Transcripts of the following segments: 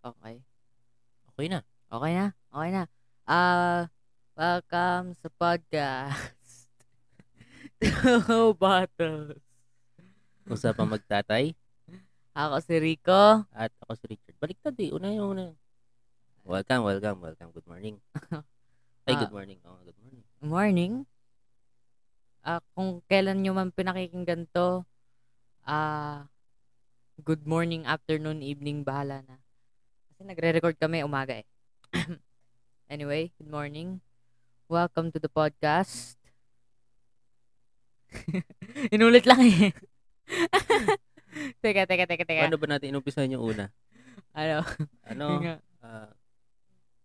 Okay. Okay na. Okay na? Okay na. Ah, welcome sa podcast. Two bottles. Usapang magtatay. Ako si Rico. At ako si Richard. Baliktad eh. Una yung una. Welcome, welcome, welcome. Good morning. Ay, Ah. good morning. Oh, good morning. Morning. Ah, kung kailan nyo man pinakikinggan to, ah, good morning, afternoon, evening, bahala na. Kasi nagre-record kami umaga eh. anyway, good morning. Welcome to the podcast. Inulit lang eh. teka, teka, teka, teka. Paano ba natin inumpisahan yung una? Ano? Ano? Ah,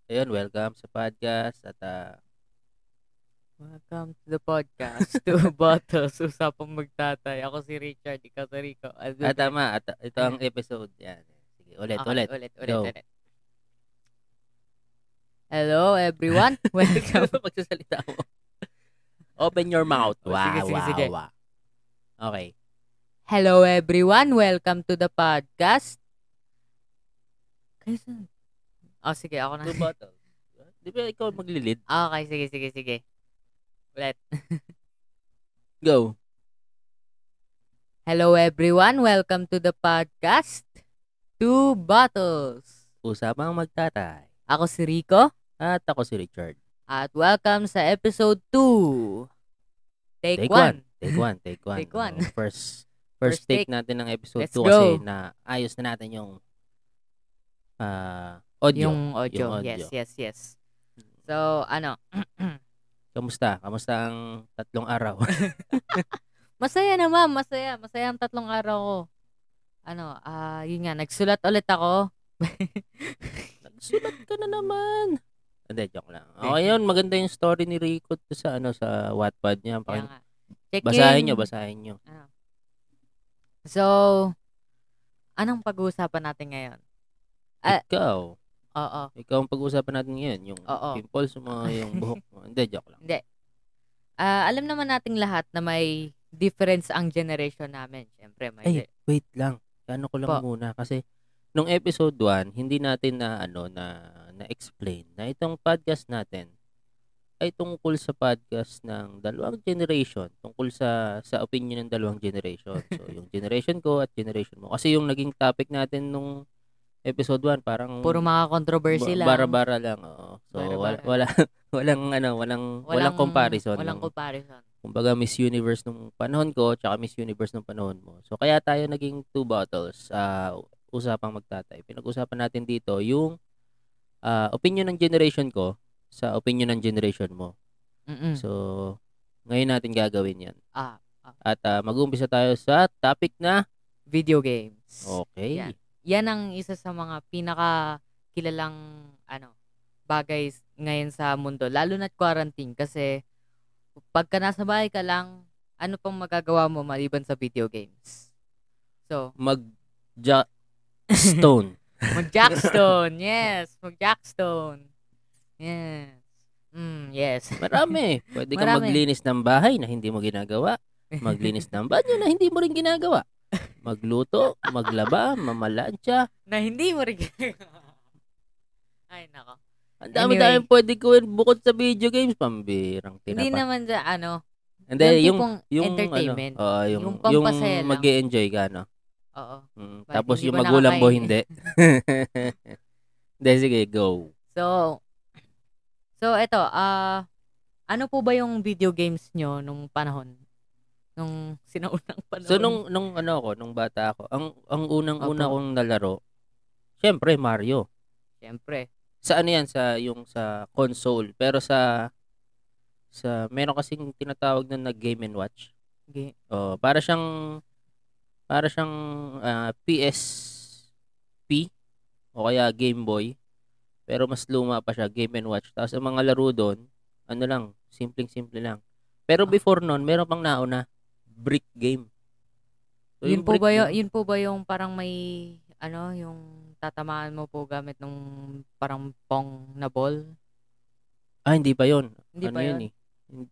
ayun, welcome sa podcast. At ah, Welcome to the podcast. Two bottles, usapang magtatay. Ako si Richard, ikaw si Rico. Ano ah, tama. At, ito ang episode. Yan. Sige, ulit, Okay, ulit. ulit, ulit, Go. ulit. Hello, everyone. Welcome. Magsasalita mo. Open your mouth. Oh, Wow, sige, sige, wow, sige. wow. Okay. Hello, everyone. Welcome to the podcast. Kaysa... Oh, sige, ako na. Two bottles. Di ba ikaw maglilid? Okay, sige, sige, sige. Ulit. Go. Hello, everyone. Welcome to the podcast. Two bottles. Usapang magtatay. Ako si Rico. At ako si Richard. At welcome sa episode 2. Take, Take one. Take one, take one. Take one. Oh, first, First first take, take. natin ng episode Let's 2 kasi go. na ayos na natin yung ah audio. Yung audio. Yung audio. Yes, yes, yes. So, ano, Kamusta? Kamusta ang tatlong araw? masaya naman, masaya. Masaya ang tatlong araw ko. Ano, ah, yun nga, nagsulat ulit ako. Nagsulat ka na naman. Hindi, joke lang. Okay yun, maganda yung story ni Rico sa ano sa Wattpad niya. Pakin-. Check basahin in. nyo, basahin nyo. So, anong pag-uusapan natin ngayon? Ah. Ikaw. Oo. Ikaw ang pag-uusapan natin ngayon. Yung Oo. pimples mo, yung buhok mo. Hindi, joke lang. Hindi. Ah, alam naman nating lahat na may difference ang generation namin. Siyempre, may Ay, wait lang. Ano ko lang Po. muna kasi nung episode 1, hindi natin na ano na na-explain na itong podcast natin ay tungkol sa podcast ng dalawang generation, tungkol sa sa opinion ng dalawang generation. So, yung generation ko at generation mo. Kasi yung naging topic natin nung episode 1 parang puro mga controversy ba- lang. bara-bara lang. Oo. So, wala, Bara-bara. wala walang ano, walang walang, comparison. Walang ng- comparison. kumbaga Miss Universe nung panahon ko tsaka Miss Universe nung panahon mo. So kaya tayo naging two bottles sa usapang magtatay. Pinag-usapan natin dito yung ah, opinion ng generation ko sa opinion ng generation mo. Mm-mm. So ngayon natin gagawin 'yan. ah, At ah, mag-uumpisa tayo sa topic na video games. okay. Yan. Yan ang isa sa mga pinaka kilalang ano bagay ngayon sa mundo lalo na't quarantine kasi pagka nasa bahay ka lang ano pang magagawa mo maliban sa video games. So, Mag ja- stone. mag-jackstone. yes, mag-jackstone. Yes. Mm, yes. Marami. Pwede kang Marami. maglinis ng bahay na hindi mo ginagawa. Maglinis ng banyo na hindi mo rin ginagawa. Magluto, maglaba, mamalansya, na hindi mo rin Ay, nako. Ang dami-dami Anyway. pwede gawin bukod sa video games. Pambirang Hindi tinapa. naman sa ano, Hindi, yung yung, yung, entertainment. Ano, oo, yung, Yung yung, mag enjoy ka, no? Oo. Mm, tapos hindi yung magulang mo, hindi. Hindi, sige, go. So, so eto, ah, ano po ba yung video games nyo nung panahon? Nung sinaunang panahon? So, nung, nung ano ako, nung bata ako, ang, ang unang-una Opo. kong nalaro, syempre, Mario. Siyempre. Sa ano yan? Sa, yung sa console. Pero sa, sa, meron kasing tinatawag na Game and Watch. Ga- Oh, para siyang para siyang ah, PSP o kaya Game Boy. Pero mas luma pa siya, Game and Watch. Tapos ang mga laro doon, ano lang, simpleng-simple lang. Pero Ah. before noon, meron pang nauna, brick game. So, yun po brick ba game- yun po ba yung parang may ano, yung tatamaan mo po gamit nung parang pong na ball? Ah, hindi pa 'yon. Hindi ano pa yun yun? eh?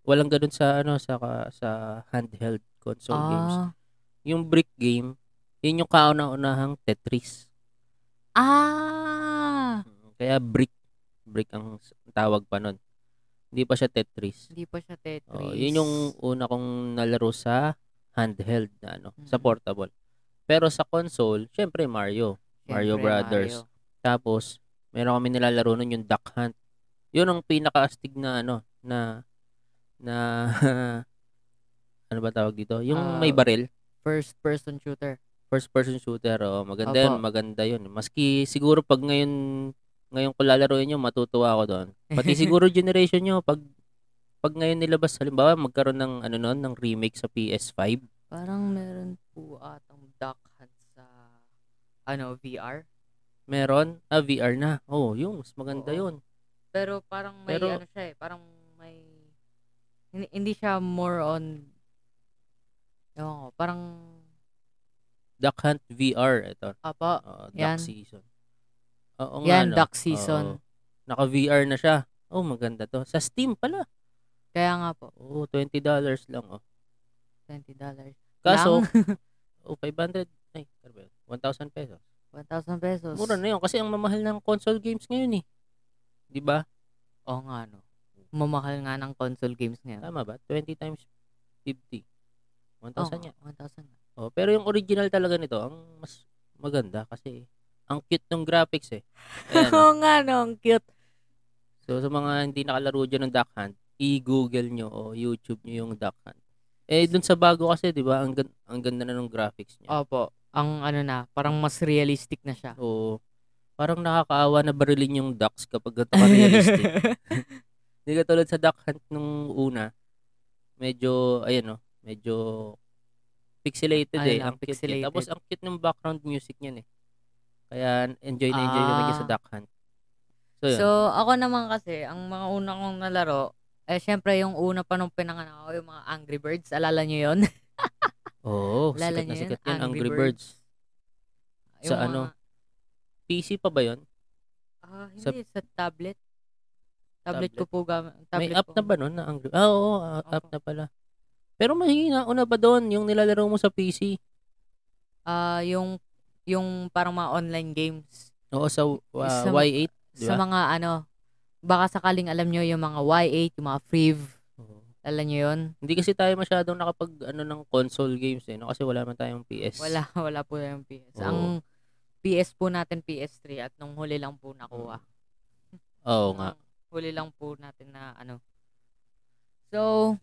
Walang gano'n sa ano, sa sa handheld console games. Ah. Yung brick game, yun yung kauna-unahang Tetris. Ah! Mm, kaya brick, brick ang tawag pa nun. Hindi pa siya Tetris. Hindi pa siya Oo, yun yung Tetris. una kong nalaro sa handheld na ano, sa Mm. portable. Pero sa console, siyempre Mario, Mario Siyempre Brothers. Mario. Tapos meron kaming nilalaro nun yung Duck Hunt. Yun ang pinakaastig na ano, na na ano ba tawag dito? Yung may Ah, baril. first person shooter. First person shooter, oo, maganda yun, Opo. maganda yun. Maski siguro 'pag ngayon ngayon ko lalaruin yun matutuwa ako dun. Pati siguro generation niyo 'pag 'pag ngayon nilabas halimbawa magkaroon ng ano nun, ng remake sa PS5. Parang meron po atang Duck Hunt sa ano, VR. Meron? Ah, VR na. Oo, yun mas maganda Oo. yun. Pero parang may Pero ano siya eh, parang may hindi, hindi siya more on ewan ko, parang Duck Hunt VR ito. apa, Oo, Duck yan. Season. Oo nga Yan, no. Duck Oo. Season. Naka-VR na siya. Oh, maganda to. Sa Steam pala. Kaya nga po, Oo, $20 lang oh. $20 Kaso, lang. oh, 500, ay, ano ba yun? 1,000 pesos. 1,000 pesos. Mura na yun kasi ang mamahal ng console games ngayon eh. 'Di ba? Oo nga no. Mamahal nga ng console games ngayon. Tama ba? 20 times 50. 1,000 Oo, yan. 1,000 nga. Oh, pero yung original talaga nito, ang mas maganda kasi ang cute ng graphics eh. Ayan oh. Oo nga no, ang cute. So sa mga hindi nakalaro dyan ng Duck Hunt, i-google nyo o YouTube nyo yung Duck Hunt. Eh dun sa bago kasi, 'di ba? Ang, gan- ang ganda na ng graphics niya. Opo, ang ano na, parang mas realistic na siya. So, parang nakakaawa na barilin yung ducks kapag ganito ka-realistic. Hindi ka tulad sa Duck Hunt nung una. Medyo, ayan o, medyo pixelated Ano eh. lang, Ang cute niya. pixelated. Tapos ang cute ng background music niyan eh. Kaya enjoy na enjoy kami sa Ah. Duck Hunt. So, yun. So, ako naman kasi, ang mga una kong nalaro, eh, syempre, yung una pa nung pinanganak ako, yung mga Angry Birds. Alala nyo yun? Oo, Alala sikat na yun? sikat yan. Angry Birds. Sa Yung ano? mga- PC pa ba yun? Ah, hindi, Sa- sa, tablet. Tablet, ko Tablet. po gamit. May app ko. na ba nun na Angry? Ah, oo, ah, app na pala. Pero mahina, una ba doon yung nilalaro mo sa PC? Ah, yung, yung parang mga online games. Oo, sa ah, Sa- Y8, di Sa ba? mga ano, baka sakaling alam nyo yung mga Y8, yung mga Friv. Oo. Alam nyo yun? Hindi kasi tayo masyadong nakapag ano ng console games eh, no? kasi wala man tayong PS. Wala, wala po yung PS. Oo. Ang PS po natin, PS3 at nung huli lang po nakuha. Oo nga. Huli lang po natin na ano. So,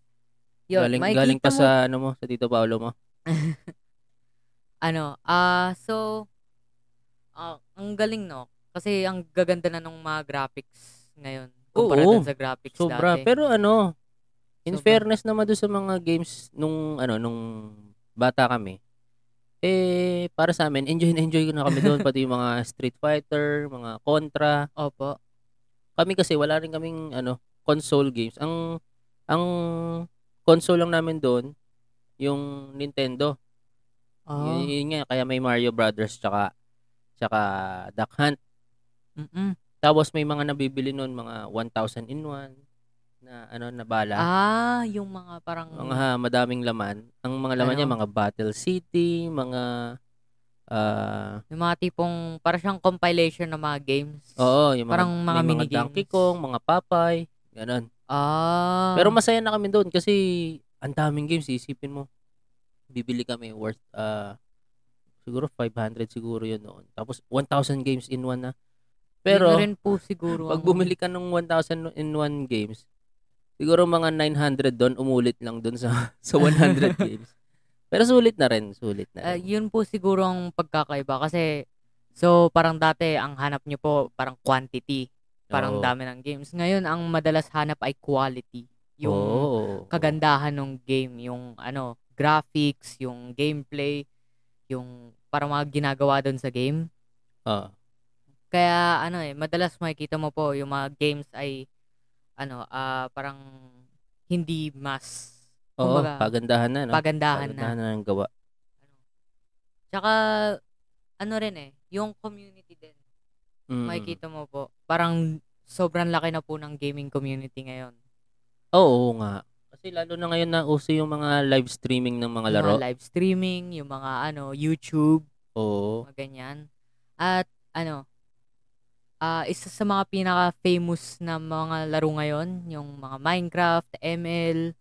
yun, galing galing pa mo, sa ano mo, sa Tito Paolo mo. ano, ah, so, ah, ang galing no, kasi ang gaganda na nung mga graphics ngayon, kumpara Oo, dun sa graphics Sobra. dati. Pero ano, in Sobra. fairness naman doon sa mga games nung ano nung bata kami. Eh para sa amin, enjoy na enjoy na kami doon pati yung mga Street Fighter, mga Contra. Opo. Kami kasi wala rin kaming ano console games. Ang ang console lang namin doon yung Nintendo. Oh. Yun, yun nga kaya may Mario Brothers tsaka tsaka Duck Hunt. Mm-mm. Tapos may mga nabibili noon mga 1,000 in 1 na ano na bala. Ah, yung mga parang Mga ha, madaming laman. Ang mga laman Ano? niya mga Battle City, mga ah yung mga tipong para siyang compilation ng mga games. oo, yung mga, Parang mga mga. Donkey Kong, mga Popeye, ganun. Ah. Pero masaya na kami doon kasi ang daming games, isipin mo. Bibili kami worth ah siguro 500 siguro yun noon. Tapos 1,000 games in one na. Pero rin po siguro. pag bumili ka ng 1,000 in one games, siguro mga 900 doon umulit lang doon sa sa 100 games. Pero sulit na rin, sulit na Ah, rin. yun po siguro ang pagkakaiba kasi so parang dati ang hanap nyo po parang quantity, parang Oo. dami ng games. Ngayon ang madalas hanap ay quality. Yung oo. kagandahan ng game, yung ano, graphics, yung gameplay, yung parang mga ginagawa doon sa game. Oo. Kaya ano eh, madalas makikita mo po yung mga games ay ano, ah parang hindi mas Oo, kumbaga, pagandahan na, no? pagandahan na. Pagandahan na ng gawa. Tsaka ano rin eh, yung community din. Mm. Makikita mo po, parang sobrang laki na po ng gaming community ngayon. Oo nga. Kasi lalo na ngayon na uso yung mga live streaming ng mga Yung laro. mga live streaming, yung mga ano, YouTube, Oo. mga ganyan. At ano, ah isa sa mga pinaka-famous na mga laro ngayon, yung mga Minecraft, ML,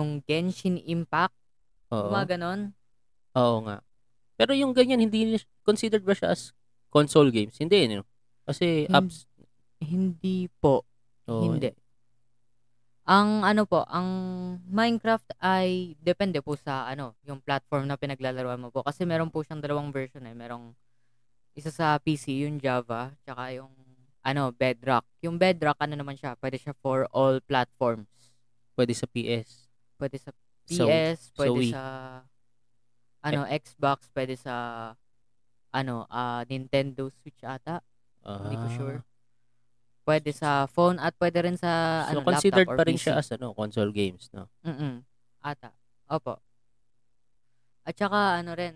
yung Genshin Impact, yung Oo. mga ganon. Oo nga. Pero yung ganyan, hindi considered ba siya as console games? Hindi, no? Kasi apps. Hindi po. Oo, Hindi. Ang ano po, ang Minecraft ay depende po sa ano, yung platform na pinaglalaruan mo po. Kasi meron po siyang dalawang version eh. Merong isa sa PC, yung Java, tsaka yung ano, Bedrock. Yung Bedrock, ano naman siya, pwede siya for all platforms. Pwede sa PS. Pwede sa PS, sa pwede Wii. sa ano, Xbox, pwede sa ano, ah, Nintendo Switch ata. Hindi ko sure. Pwede sa phone at pwede rin sa So, ano, considered laptop or pa rin PC. siya as ano, console games, no? Mm. Ata. Opo. At saka ano rin,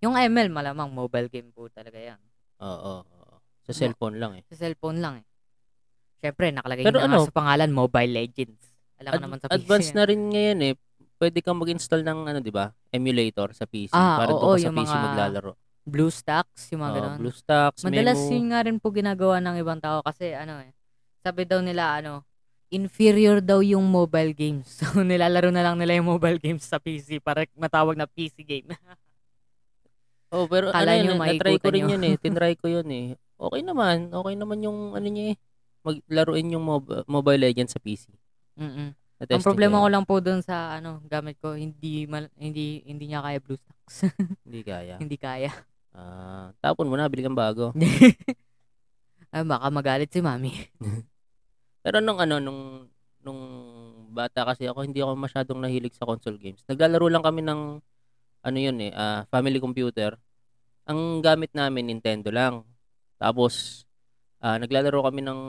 yung ML malamang mobile game po talaga yan. Oo. oo. Sa Mo- cellphone lang eh. Sa cellphone lang eh. Siyempre, nakalagay Pero na nga ano, sa pangalan, Mobile Legends. Alam ko Ad- naman sa PC. advanced na rin ngayon eh. Pwede kang mag-install ng ano, 'di ba? Emulator sa PC Ah, para oo, doon ka sa yung PC mga maglalaro. BlueStacks, yung mga Oo, ganun. BlueStacks, Madalas Memo. yun nga rin po ginagawa ng ibang tao kasi ano eh, sabi daw nila ano, inferior daw yung mobile games. So nilalaro na lang nila yung mobile games sa PC para matawag na PC game. Oh, pero Kala ano yun, na-try ko rin nyo. yun eh. Tinry ko yun eh. Okay naman. Okay naman yung ano niya eh. Maglaruin yung mob- Mobile Legends sa PC. Mm-mm. Ang problema ko lang po doon sa ano, gamit ko hindi mal, hindi hindi niya kaya BlueStacks. Hindi kaya. hindi kaya. Ah, tapon mo na, bili kang bago. Ay, baka magalit si Mami. Pero nung ano, nung, nung bata kasi ako, hindi ako masyadong nahilig sa console games. Naglalaro lang kami ng, ano yun eh, ah, family computer. Ang gamit namin, Nintendo lang. Tapos, ah, naglalaro kami ng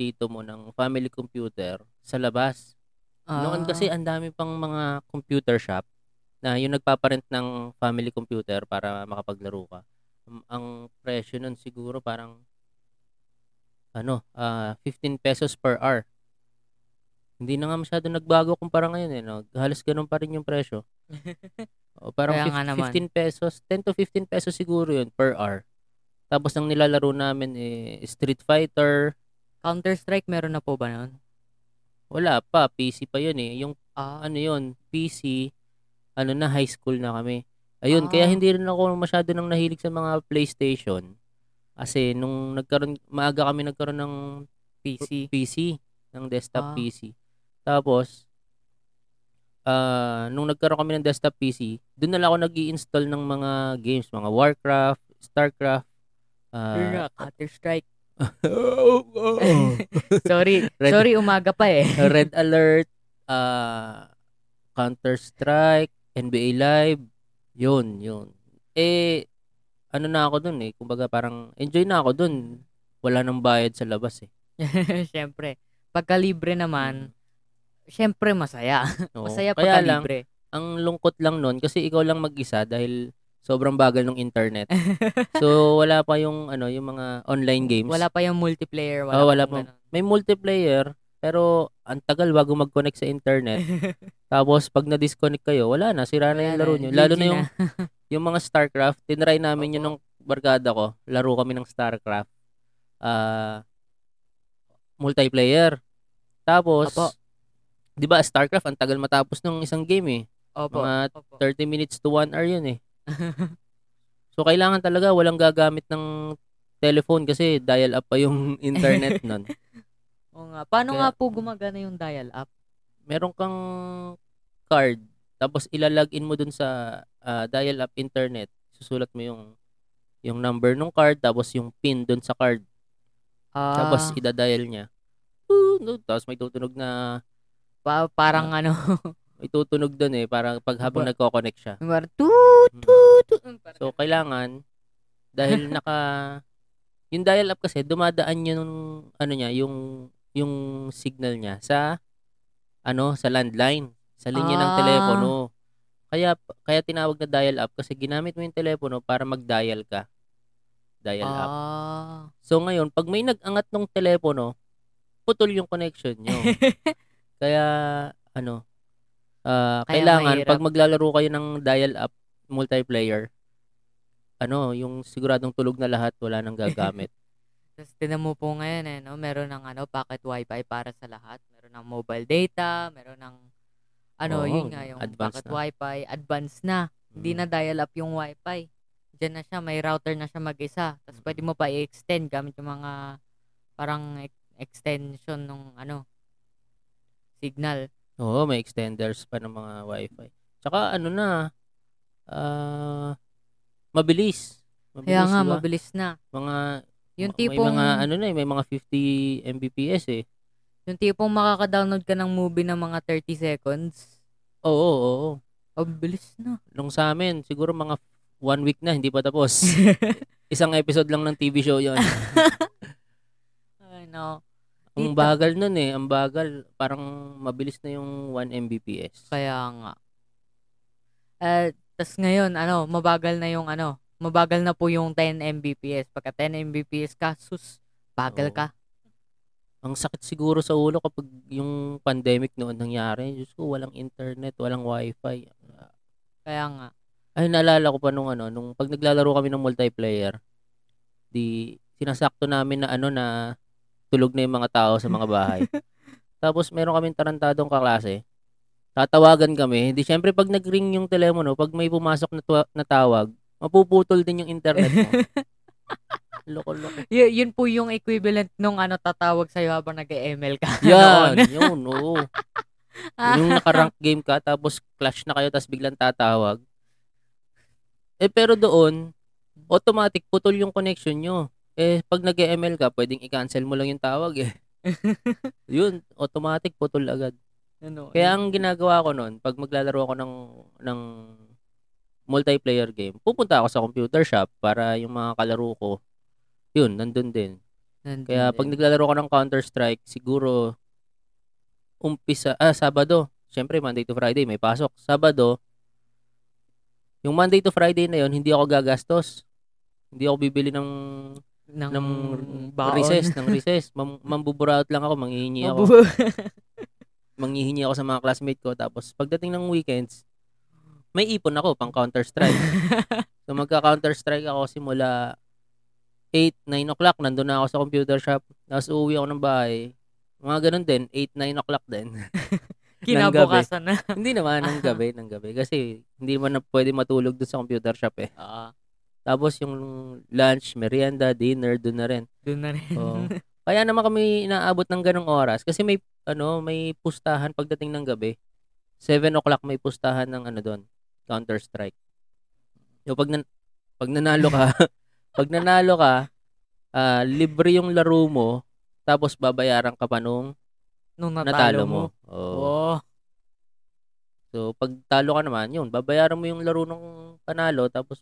tito mo ng family computer sa labas. Noon kasi Ah, ang dami pang mga computer shop na yung nagpaparent ng family computer para makapaglaro ka. Ang, ang presyo nun siguro parang ano, ah 15 pesos per hour. Hindi na nga masyado nagbago kumpara ngayon eh, no? Halos ganun pa rin yung presyo. O, parang Kaya 15, nga naman. 15 pesos, 10 to 15 pesos siguro yun per hour. Tapos ang nilalaro namin eh, Street Fighter, Counter-Strike meron na po ba noon? wala pa, PC pa yun eh. Yung Ah, ano yun, PC, ano na, high school na kami. Ayun, kaya Ah. hindi rin ako masyado nang nahilig sa mga PlayStation. Kasi nung nagkaroon, maaga kami nagkaroon ng PC. PC, ng desktop Ah. PC. Tapos, ah nung nagkaroon kami ng desktop PC, doon na lang ako nag install ng mga games, mga Warcraft, Starcraft, na, Counter-Strike. oh, sorry, Red- sorry umaga pa eh. Red Alert, ah Counter-Strike, NBA Live, yun, yun. Eh, ano na ako dun eh, kumbaga parang enjoy na ako dun. Wala nang bayad sa labas eh. Siyempre. Pagka libre naman, siyempre masaya. Oo. Masaya pagka lang, libre. ang lungkot lang nun, kasi ikaw lang mag-isa dahil sobrang bagal ng internet. so, wala pa yung, ano, yung mga online games. Wala pa yung multiplayer, wala, Ah, wala pa. ganun. May multiplayer, pero ang tagal bago mag-connect sa internet. Tapos, pag na-disconnect kayo, wala na, sira na yung laro nyo. Lalo na yung, yung mga StarCraft, tinry namin yun nung barkada ko. Laro kami ng StarCraft. Ah, multiplayer. Tapos, Opo. 'di ba StarCraft ang tagal matapos ng isang game eh. Opo. Mga opo. 30 minutes to 1 hour yun eh. So kailangan talaga walang gagamit ng telephone kasi dial up pa yung internet nun. Oo nga. Paano Kaya- nga po gumagana yung dial-up? Meron kang card tapos ilalagin mo dun sa ah, dial up internet. Susulat mo yung yung number ng card tapos yung pin dun sa card. Ah, Tapos idadial niya. No, tapos may tutunog na pa- parang ano, may tutunog dun eh para pag habang Ba- nagko-connect siya. parang. Mm, parang So kailangan dahil naka yung dial up kasi dumadaan yung ano niya, yung yung signal niya sa ano, sa landline, sa linya ng Ah. telepono. Kaya kaya tinawag na dial up kasi ginamit mo yung telepono para mag-dial ka. Dial up. Ah. So ngayon, pag may nag-angat ng telepono, putol yung connection nyo. Kaya ano, ah, Kaya kailangan mahirap. pag maglalaro kayo ng dial-up multiplayer, ano, yung siguradong tulog na lahat, wala nang gagamit. Tas tignan mo po ngayon, eh, 'no, meron ng ano, pocket wifi para sa lahat. Meron ng mobile data, meron ng ano, Oo, yun nga, yung pocket na. wifi, advance na. Hindi Mm. na dial-up yung wifi. Diyan na siya, may router na siya mag-isa. Tas Mm. puwede mo pa i-extend gamit yung mga parang ex extension nung ano signal. Oo, may extenders pa ng mga wifi. Tsaka ano na, ah, mabilis. Kaya Mabilis, nga, 'di ba? mabilis na. Mga Yung ma may tipong mga ano na, eh, may mga 50 Mbps, eh. yung tipong makaka-download ka ng movie ng mga 30 seconds. Oo, oo. Ang bilis na. Nung sa'min siguro mga 1 week na hindi pa tapos. Isang episode lang ng TV show 'yun. Ay, no. Ang bagal nun, eh, ang bagal. Parang mabilis na yung 1 Mbps. Kaya nga. Eh, tas ngayon ano, mabagal na yung ano, mabagal na po yung 10 Mbps. Pagka 10 Mbps ka, sus, bagal Oo. ka. Ang sakit siguro sa ulo kapag yung pandemic noon nangyari, Diyos ko walang internet, walang wifi. Kaya nga. Ay, naalala ko pa nung ano, nung 'pag naglalaro kami ng multiplayer, 'di sinasakto namin na ano, na tulog na yung mga tao sa mga bahay. Tapos meron kaming tarantadong kaklase, tatawagan kami, 'di siyempre 'pag nag-ring yung telepono, 'pag may pumasok na twa na tawag, mapuputol din yung internet mo. Loko-loko. Yu yun po yung equivalent nung ano, tatawag sa'yo habang nag-e-ML ka Yan, noon. yun, oo. Yung naka-rank game ka tapos clash na kayo tapos biglang tatawag. Eh, pero doon, automatic putol yung connection nyo. Eh, 'pag nag-e-ML ka, puwedeng i-cancel mo lang yung tawag, eh. Yun, automatic putol agad. Ano, Kaya ang ginagawa ko nun 'pag maglalaro ako ng ng multiplayer game, pupunta ako sa computer shop para yung mga kalaro ko, yun, nandun din. Nandun Kaya 'pag din. naglalaro ako ng Counter Strike, siguro umpisa ah, Sabado, siyempre Monday to Friday may pasok. Sabado yung Monday to Friday na yun, hindi ako gagastos. Hindi ako bibili ng Ng ng baon. recess, ng recess. Mam mambuburaot lang ako, manghihingi ako. Manghihingi ako sa mga classmate ko tapos pagdating ng weekends, may ipon ako pang Counter Strike. So magka-Counter Strike ako simula 8, 9 o'clock, nandun na ako sa computer shop. Tapos uuwi ako ng bahay. Mga ganun din, 8, 9 o'clock din. Kinabukasan na. Hindi naman, ng gabi, ng gabi. Kasi hindi naman na pwede matulog doon sa computer shop eh. Oo, Tapos yung lunch, merienda, dinner, doon na rin. dun na rin. Oo. Kaya naman kami inaabot ng ganong oras kasi may ano, may pustahan pagdating ng gabi. 7 o'clock may pustahan ng ano doon, Counter Strike. Yung pag nan- pag nanalo ka, pag nanalo ka, ah, libre yung laro mo, tapos babayaran ka pa nung Nung natalo natalo mo. mo. Oo. Oo. So pag talo ka naman, yun, babayaran mo yung laro nung panalo tapos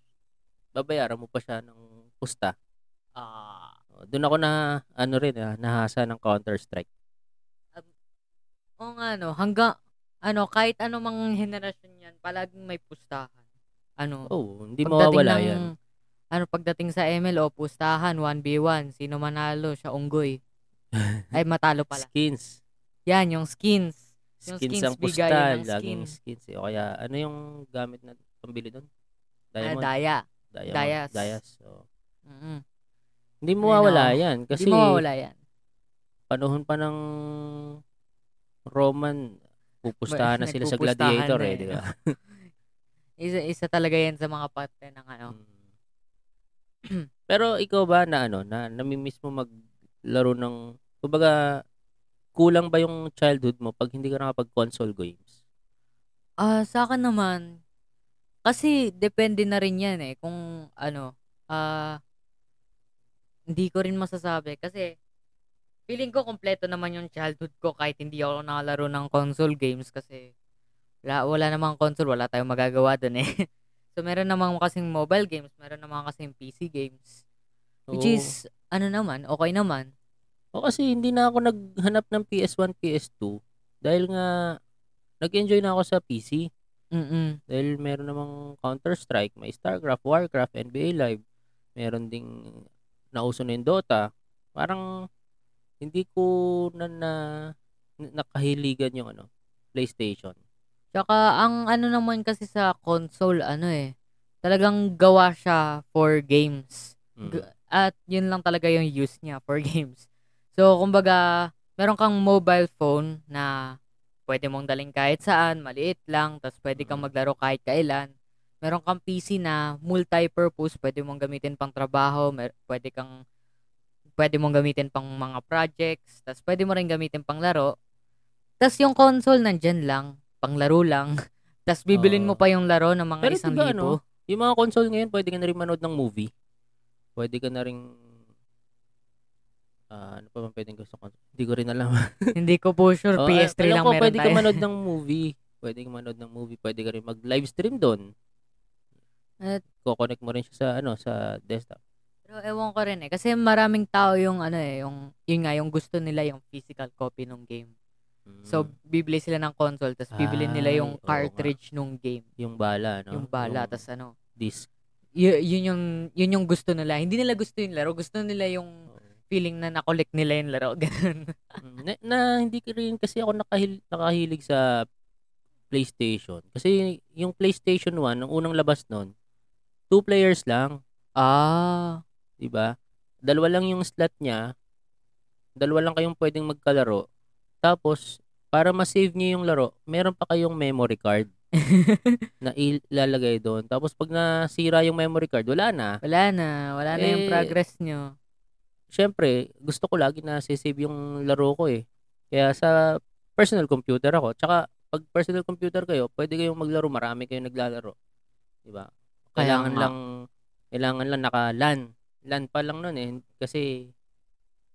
babayaran mo pa siya ng pusta. Ah. Doon ako na ano rin, ah, nahasa ng Counter Strike. Oo nga no, hanggang ano, kahit ano mang henerasyon yan, palaging may pustahan. Ano, Oh, hindi mawawala ng, yan. ano, pagdating sa ML, o pustahan, 1v1, sino manalo, siya unggoy. Ay, matalo pala. Skins. Yan, yung skins. Yung Skins skins, ang bigay pusta, ng laging skin. skins. Eh. O kaya, ano yung gamit na pambili doon? Ah, Diamond? daya. Diamond. Dayas. Dayas. So, Mm-mm. hindi Ayun, mawawala oo. yan. Kasi, Hindi mawawala yan. panahon pa ng Roman, pupustahan na sila sa Nagpupustahan Gladiator eh, eh, di ba? Isa, isa talaga yan sa mga parte ng ano. Mm. Pero ikaw ba na ano, na namimiss mo maglaro ng, kumbaga, kulang ba yung childhood mo pag hindi ka nakapag-console games? Ah, sa akin naman, kasi depende na rin yan eh, kung ano, ah, hindi ko rin masasabi kasi feeling ko kompleto naman yung childhood ko kahit hindi ako nakalaro ng console games kasi wala, wala namang console, wala tayong magagawa dun eh. so meron namang kasing mobile games, meron namang kasing PC games. Which Oo. is, ano naman, okay naman. O kasi hindi na ako naghanap ng PS1, PS2 dahil nga nag-enjoy na ako sa PC. Mm-mm. Dahil meron namang Counter-Strike, may StarCraft, Warcraft, NBA Live. Meron ding nauso na yung Dota. Parang hindi ko na na nakahiligan yung ano, PlayStation. Tsaka ang ano naman kasi sa console ano eh, talagang gawa siya for games. Mm. At yun lang talaga yung use niya for games. So kumbaga, meron kang mobile phone na pwede mong daling kahit saan, maliit lang, tapos pwede kang Mm. maglaro kahit kailan. Meron kang PC na multi-purpose, pwede mong gamitin pang trabaho, mer- pwede kang pwede mong gamitin pang mga projects, tapos pwede mo rin gamitin pang laro. Tapos yung console nandyan lang, pang laro lang. Tapos bibilin mo Oo. pa yung laro ng mga Pero isang diba, libo. ano, yung mga console ngayon, pwede ka na rin manood ng movie. Pwede ka na rin ah, ano pa bang pwedeng gusto ko? Hindi ko rin alam. Hindi ko po sure, Oh, PS3 alam lang ko, meron pwede tayo. ka manood ng movie. Pwede ka manood ng movie. Pwede ka rin mag-live stream doon. At- Ko-connect mo rin siya sa ano sa desktop. Pero ewan ko rin eh. Kasi maraming tao yung ano eh, yung, yun nga, yung gusto nila yung physical copy ng game. So, Mm. bibili sila ng console, tapos bibili nila yung cartridge nung game. yung bala, no? Yung bala, tapos ano. disc. Y- yun yung, yun yung gusto nila. Hindi nila gusto yung laro. Gusto nila yung feeling na nakolek nila yung laro. Ganun. Mm, na, na hindi ko rin kasi ako nakahil, nakahilig sa PlayStation. Kasi yung PlayStation 1, nung unang labas nun, two players lang, ah. 'Di ba? Dalawa lang yung slot niya. Dalawa lang kayong pwedeng magkalaro. Tapos para ma-save niyo yung laro, meron pa kayong memory card na ilalagay doon. Tapos pag nasira yung memory card, wala na. wala na. Wala na yung Eh, progress nyo. Siyempre, gusto ko lagi na save yung laro ko eh. Kaya sa personal computer ako. Tsaka pag personal computer kayo, pwede kayong maglaro, marami kayong naglalaro. 'Di ba? Kailangan nga. lang kailangan lang naka LAN. Pa lang noon eh kasi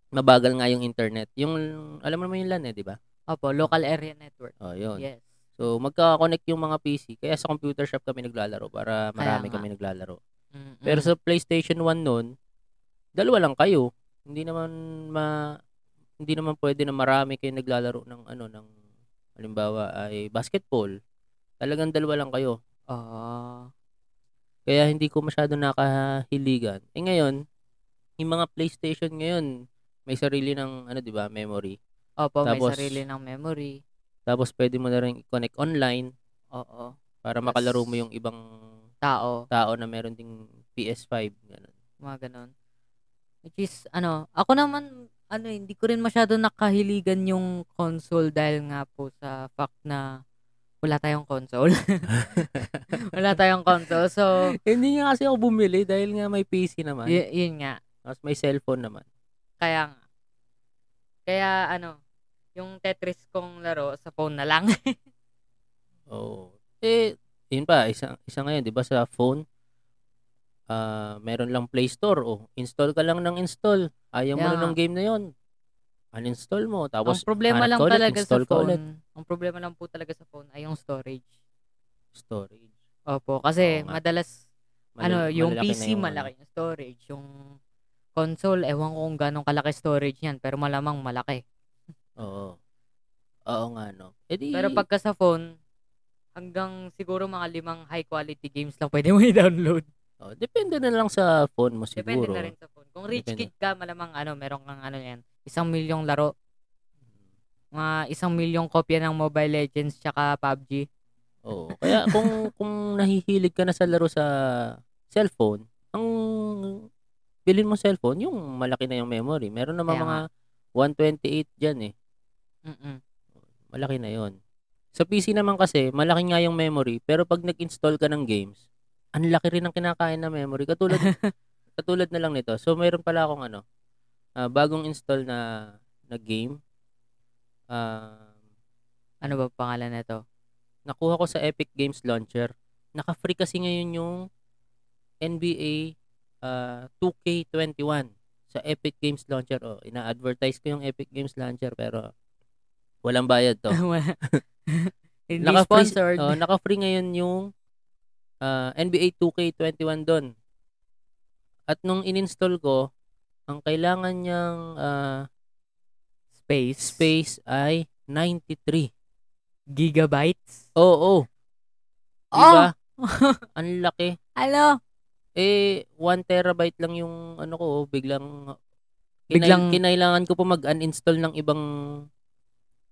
mabagal nga yung internet. Yung alam mo naman yung LAN eh, 'di ba? Opo, local area network. Oh, 'yun. Yes. So magka-connect yung mga PC. Kaya sa computer shop kami naglalaro para marami kami naglalaro. Mm-mm. Pero sa PlayStation 1 noon, dalawa lang kayo. Hindi naman ma hindi naman pwede na marami kayo naglalaro ng ano ng halimbawa ay basketball. Talagang dalawa lang kayo. Ah. Kaya hindi ko masyado nakahiligan. Eh ngayon, yung mga PlayStation ngayon, may sarili ng ano 'di ba, memory. Opo, may Tapos- sarili ng memory. Tapos pwede mo na rin i-connect online Oo. para Tas- makalaro mo yung ibang Tao. tao na meron ding PS5 ganun. Mga ganun. Which is, ano, ako naman, ano, hindi ko rin masyado nakahiligan yung console dahil nga po sa fact na wala tayong console. wala tayong console. So, Hindi nga kasi ako bumili dahil nga may PC naman. y- yun nga. Tapos may cellphone naman. Kaya nga. Kaya, ano, yung Tetris kong laro sa phone na lang. Oo. Eh, yun pa, isa, isa ngayon, di ba sa phone, ah meron lang Play Store. Oh, install ka lang ng install. Ayaw mo Kaya na ng game na yon uninstall mo. Tapos, ang problema lang ulit, talaga sa ka ulit. phone, ang problema lang po talaga sa phone ay yung storage. Storage. Opo, kasi Oo nga. madalas Malal- ano, yung malalaki na PC yung ano. malaki yung storage, yung console ewan ko kung ganong kalaki storage niyan, pero malamang malaki. Oo. Oo nga, no. Eh di, Pero pagka sa phone, hanggang siguro mga limang high quality games lang pwede mo i-download. oh, depende na lang sa phone mo siguro. Depende na rin sa phone. Kung rich Depende. kid ka, malamang ano, meron kang ano yan, isang milyong laro, mga isang milyong kopya ng Mobile Legends tsaka PUBG. Oo. Kaya kung kung nahihilig ka na sa laro sa cellphone, ang bilhin mo cellphone, yung malaki na yung memory. Meron naman Kaya mga 128 diyan eh. Mm-mm. Malaki na 'yon. Sa PC naman kasi, malaki nga yung memory, pero pag nag-install ka ng games, ang laki rin ng kinakain na memory. Katulad katulad na lang nito. So meron pala akong ano, ah, bagong install na na game. Ah, Ano ba pangalan nito? nakuha ko sa Epic Games Launcher. Naka-free kasi ngayon yung NBA ah, 2K21 sa Epic Games Launcher. Oh, ina-advertise ko yung Epic Games Launcher pero walang bayad to. Hindi Naka-free, sponsored. oh, naka-free ngayon yung ah, NBA 2K21 doon. At nung in-install ko, ang kailangan niyang ah, Space. space ay 93. Gigabytes. Oo. Oh, Oh! Diba? Ang laki. Ano? Eh, 1 terabyte lang yung ano ko, oh, biglang, Biglang- kinailangan ko pa mag-uninstall ng ibang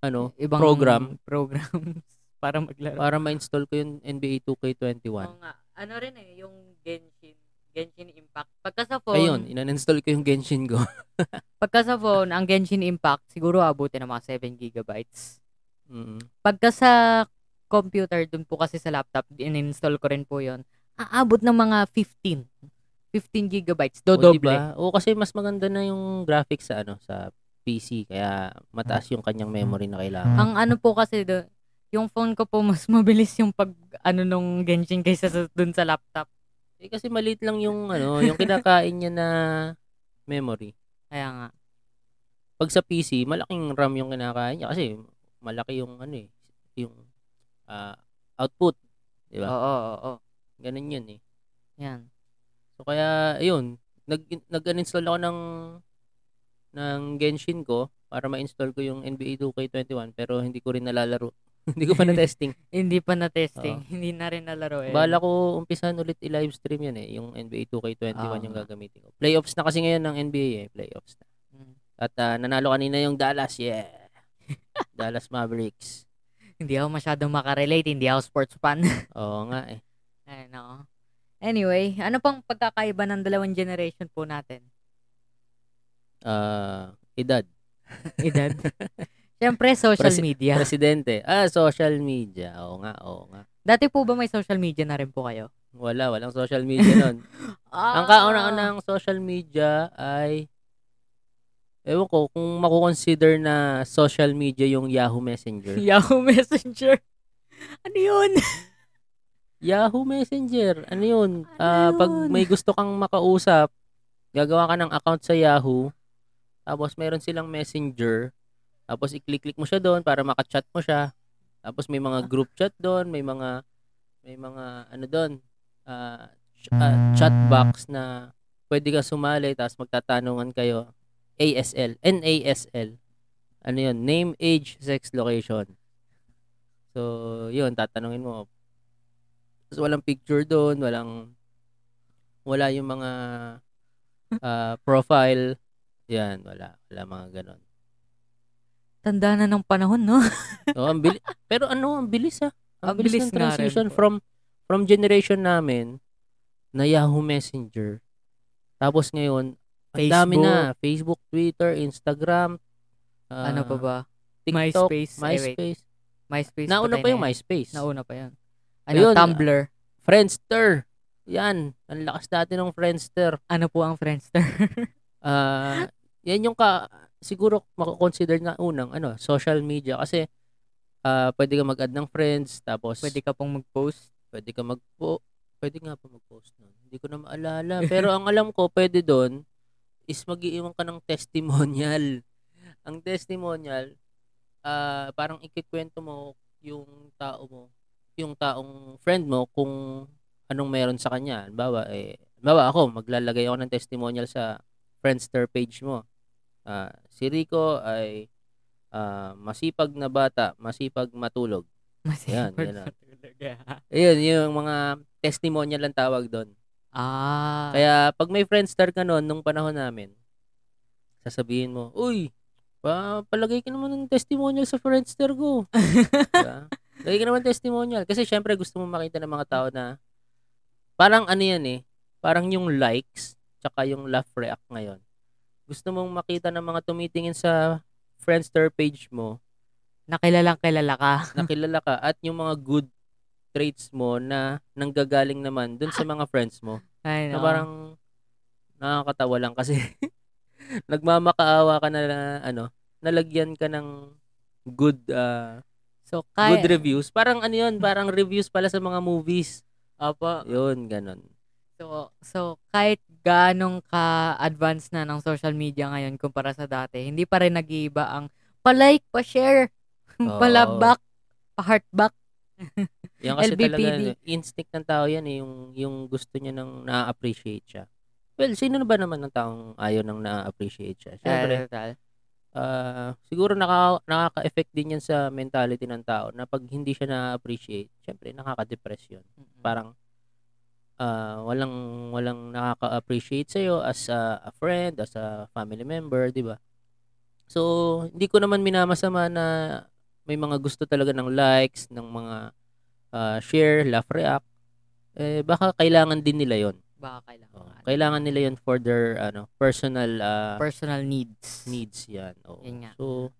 ano, ibang program programs para maglaro. para ma-install ko yung NBA 2K21. Oo nga. Ano rin eh, yung Genshin. Genshin Impact. Pagka sa phone, Ayun, inan-install ko yung Genshin ko. pagka sa phone, ang Genshin Impact, siguro abutin ng mga 7 gigabytes. Mm. Pagka sa computer, dun po kasi sa laptop, in-install ko rin po yon aabot ng mga 15. 15 gigabytes. O, Dodoble. diba? O kasi mas maganda na yung graphics sa ano sa PC kaya mataas yung kanyang memory na kailangan. Ang ano po kasi, do, yung phone ko po mas mabilis yung pag, ano nung Genshin kaysa sa, dun sa laptop. Eh, kasi maliit lang yung ano, yung kinakain niya na memory. Kaya nga. Pag sa PC, malaking RAM yung kinakain niya kasi malaki yung ano eh, yung ah, output, di Oo, ba? oo, oo. Ganun yun eh. Yan. So kaya ayun, nag nag-uninstall ako ng ng Genshin ko para ma-install ko yung NBA 2K21 pero hindi ko rin nalalaro. hindi ko pa na-testing. Hindi pa na-testing. Oo. Hindi na rin nalaro eh. Bala ko umpisahan ulit i-live stream yan eh, yung NBA 2K21 Oo yung gagamitin ko. Playoffs na kasi ngayon ng NBA eh, playoffs na. Mm. At ah, nanalo kanina yung Dallas, yeah. Dallas Mavericks. Hindi ako masyadong makarelate. Hindi ako sports fan. Oo nga eh. Ay, nako. Anyway, ano pang pagkakaiba ng dalawang generation po natin? Ah, edad. Edad. Siyempre, social Presi- media. Presidente. Ah, social media. Oo nga, oo nga. Dati po ba may social media na rin po kayo? Wala, walang social media nun. Ang kauna-unang social media ay ewan ko kung makukonsider na social media yung Yahoo Messenger. Yahoo Messenger. Ano yun? Yahoo Messenger, ano yun? Ano Ah, pag may gusto kang makausap, gagawa ka ng account sa Yahoo, tapos meron silang messenger, tapos i-click-click mo siya doon para makachat mo siya. Tapos may mga group chat doon, may mga may mga ano doon, ah, ch- ah, chat box na pwede ka sumali tapos magtatanungan kayo. ASL, NASL. Ano yun? Name, age, sex, location. So, yun, tatanungin mo. Tapos walang picture doon, walang wala yung mga ah, profile. Yan, wala. Wala mga ganon. Tanda na ng panahon, no? So, ang bili- pero ano, ang bilis ah. Ang Ang bilis, bilis ng rin transition from from generation namin na Yahoo Messenger. Tapos ngayon, ang dami na. Facebook, Twitter, Instagram, ah, ano pa ba? TikTok, MySpace. Wait. MySpace. MySpace. Nauna patay pa yung. MySpace. Nauna pa yan. Ano, Ayun, Tumblr. Friendster. Yan. Ang lakas dati ng Friendster. Ano po ang Friendster? Ah, yan yung ka siguro mako-consider na unang ano, social media kasi ah pwede ka mag-add ng friends tapos Pwede ka pong mag-post. pwede ka mag pwede nga pa mag-post nun. Hindi ko na maalala. Pero ang alam ko, pwede doon is mag-iiwan ka ng testimonial. Ang testimonial, ah parang ikikwento mo yung tao mo, yung taong friend mo kung anong meron sa kanya. Halimbawa, eh, halimbawa ako, maglalagay ako ng testimonial sa Friendster page mo. Ah, si Rico ay ah, masipag na bata, masipag matulog. Masipag yan na. talaga. Ayun, yung mga testimonial lang tawag doon. Ah. Kaya pag may Friendster ka noon, nung panahon namin, sasabihin mo, Uy, pa, palagay ka naman ng testimonial sa Friendster ko. diba? Lagay ka naman testimonial. Kasi syempre gusto mo makita ng mga tao na parang ano yan eh, parang yung likes tsaka yung laugh react ngayon. Gusto mong makita ng mga tumitingin sa Friendster page mo, Nakilalang kilala ka. nakilala ka at yung mga good traits mo na nanggagaling naman dun sa mga friends mo. Ay, Na no. parang nakakatawa lang kasi nagmamakaawa ka na, na ano, nalagyan ka ng good uh, So, kaya, good reviews. Parang ano yun, parang reviews pala sa mga movies. Opo. Yun, ganon. So, so kahit ganong ka-advance na ng social media ngayon kumpara sa dati, hindi pa rin nag-iiba ang pa-like, pa-share, pa-love pa-heart back. Yan kasi talaga, LBPD. ano, instinct ng tao yan eh, yung, yung gusto niya nang na-appreciate siya. Well, sino na ba naman ng taong ayaw nang na-appreciate siya? Siyempre, Total. ah, siguro naka, nakaka-effect din yan sa mentality ng tao na pag hindi siya na-appreciate, siyempre nakaka-depress yun. Parang ah, walang walang nakaka-appreciate sa as a, a friend, as a family member, 'di ba? So, hindi ko naman minamasama na may mga gusto talaga ng likes, ng mga ah, share, laugh, react, eh baka kailangan din nila 'yon. Baka kailangan. Oo, kailangan nila 'yon for their ano, personal ah, Personal needs. needs 'yan. Oo. Yan nga. So,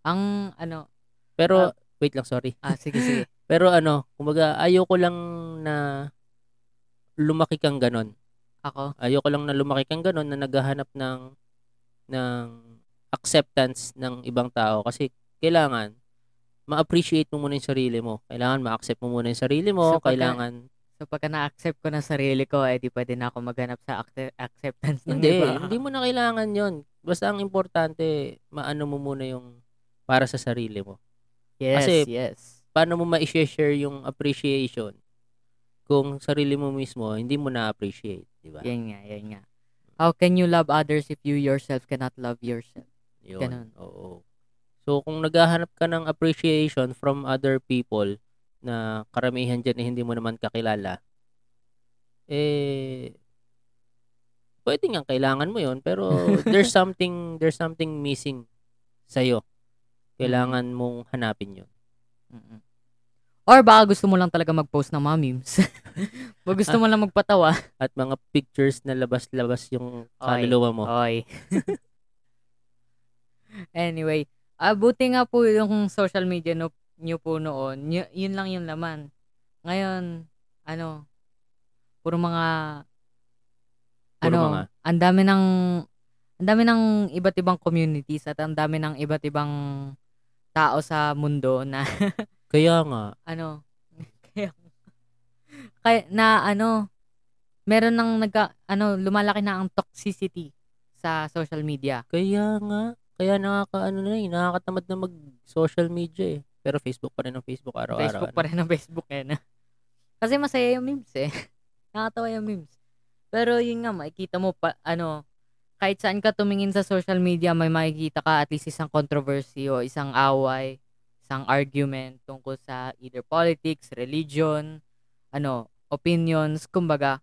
Ang ano, pero wait lang, sorry. ah sige sige. Pero ano, kumbaga ayoko lang na lumaki kang ganon. Ako, Ayoko lang na lumaki kang ganon na naghahanap ng ng acceptance ng ibang tao kasi kailangan ma-appreciate mo muna yung sarili mo. Kailangan ma-accept mo muna yung sarili mo. So, pagka- kailangan so pagka na-accept ko na sarili ko, eh di pwede na ako maghanap sa acce- acceptance ng hindi, iba. hindi mo na kailangan 'yon. Basta ang importante, maano mo muna yung para sa sarili mo. Yes, Kasi- yes. Paano mo ma-share yung appreciation kung sarili mo mismo hindi mo na-appreciate, di ba? Yan nga, yan nga. How can you love others if you yourself cannot love yourself? Yun. Ganun. Oo. So, kung naghahanap ka ng appreciation from other people na karamihan dyan eh, hindi mo naman kakilala, eh, pwede nga kailangan mo yon pero there's something, there's something missing sa'yo. Kailangan mong hanapin yun. Mm-mm. Or baka gusto mo lang talaga mag-post ng mga memes. o gusto mo lang magpatawa. At mga pictures na labas-labas yung kaluluwa mo. Oy. anyway, ah, buti nga po yung social media no, nyo po noon. Y- yun lang yung laman. Ngayon, ano, puro mga, Puro ano, mga- ang dami ng, ang dami ng iba't ibang communities at ang dami ng iba't ibang tao sa mundo na Kaya nga, ano, kaya, kaya na ano, meron nang nagka, ano, lumalaki na ang toxicity sa social media. kaya nga, kaya nakaka, ano na eh, nakakatamad na mag-social media eh. Pero Facebook pa rin ang Facebook araw-araw. Facebook pa rin ang Facebook eh. Na. Kasi masaya yung memes eh. Nakatawa yung memes. Pero yun nga, makikita mo pa, ano, kahit saan ka tumingin sa social media, may makikita ka at least isang controversy o isang away, isang argument tungkol sa either politics, religion, ano, opinions, kumbaga.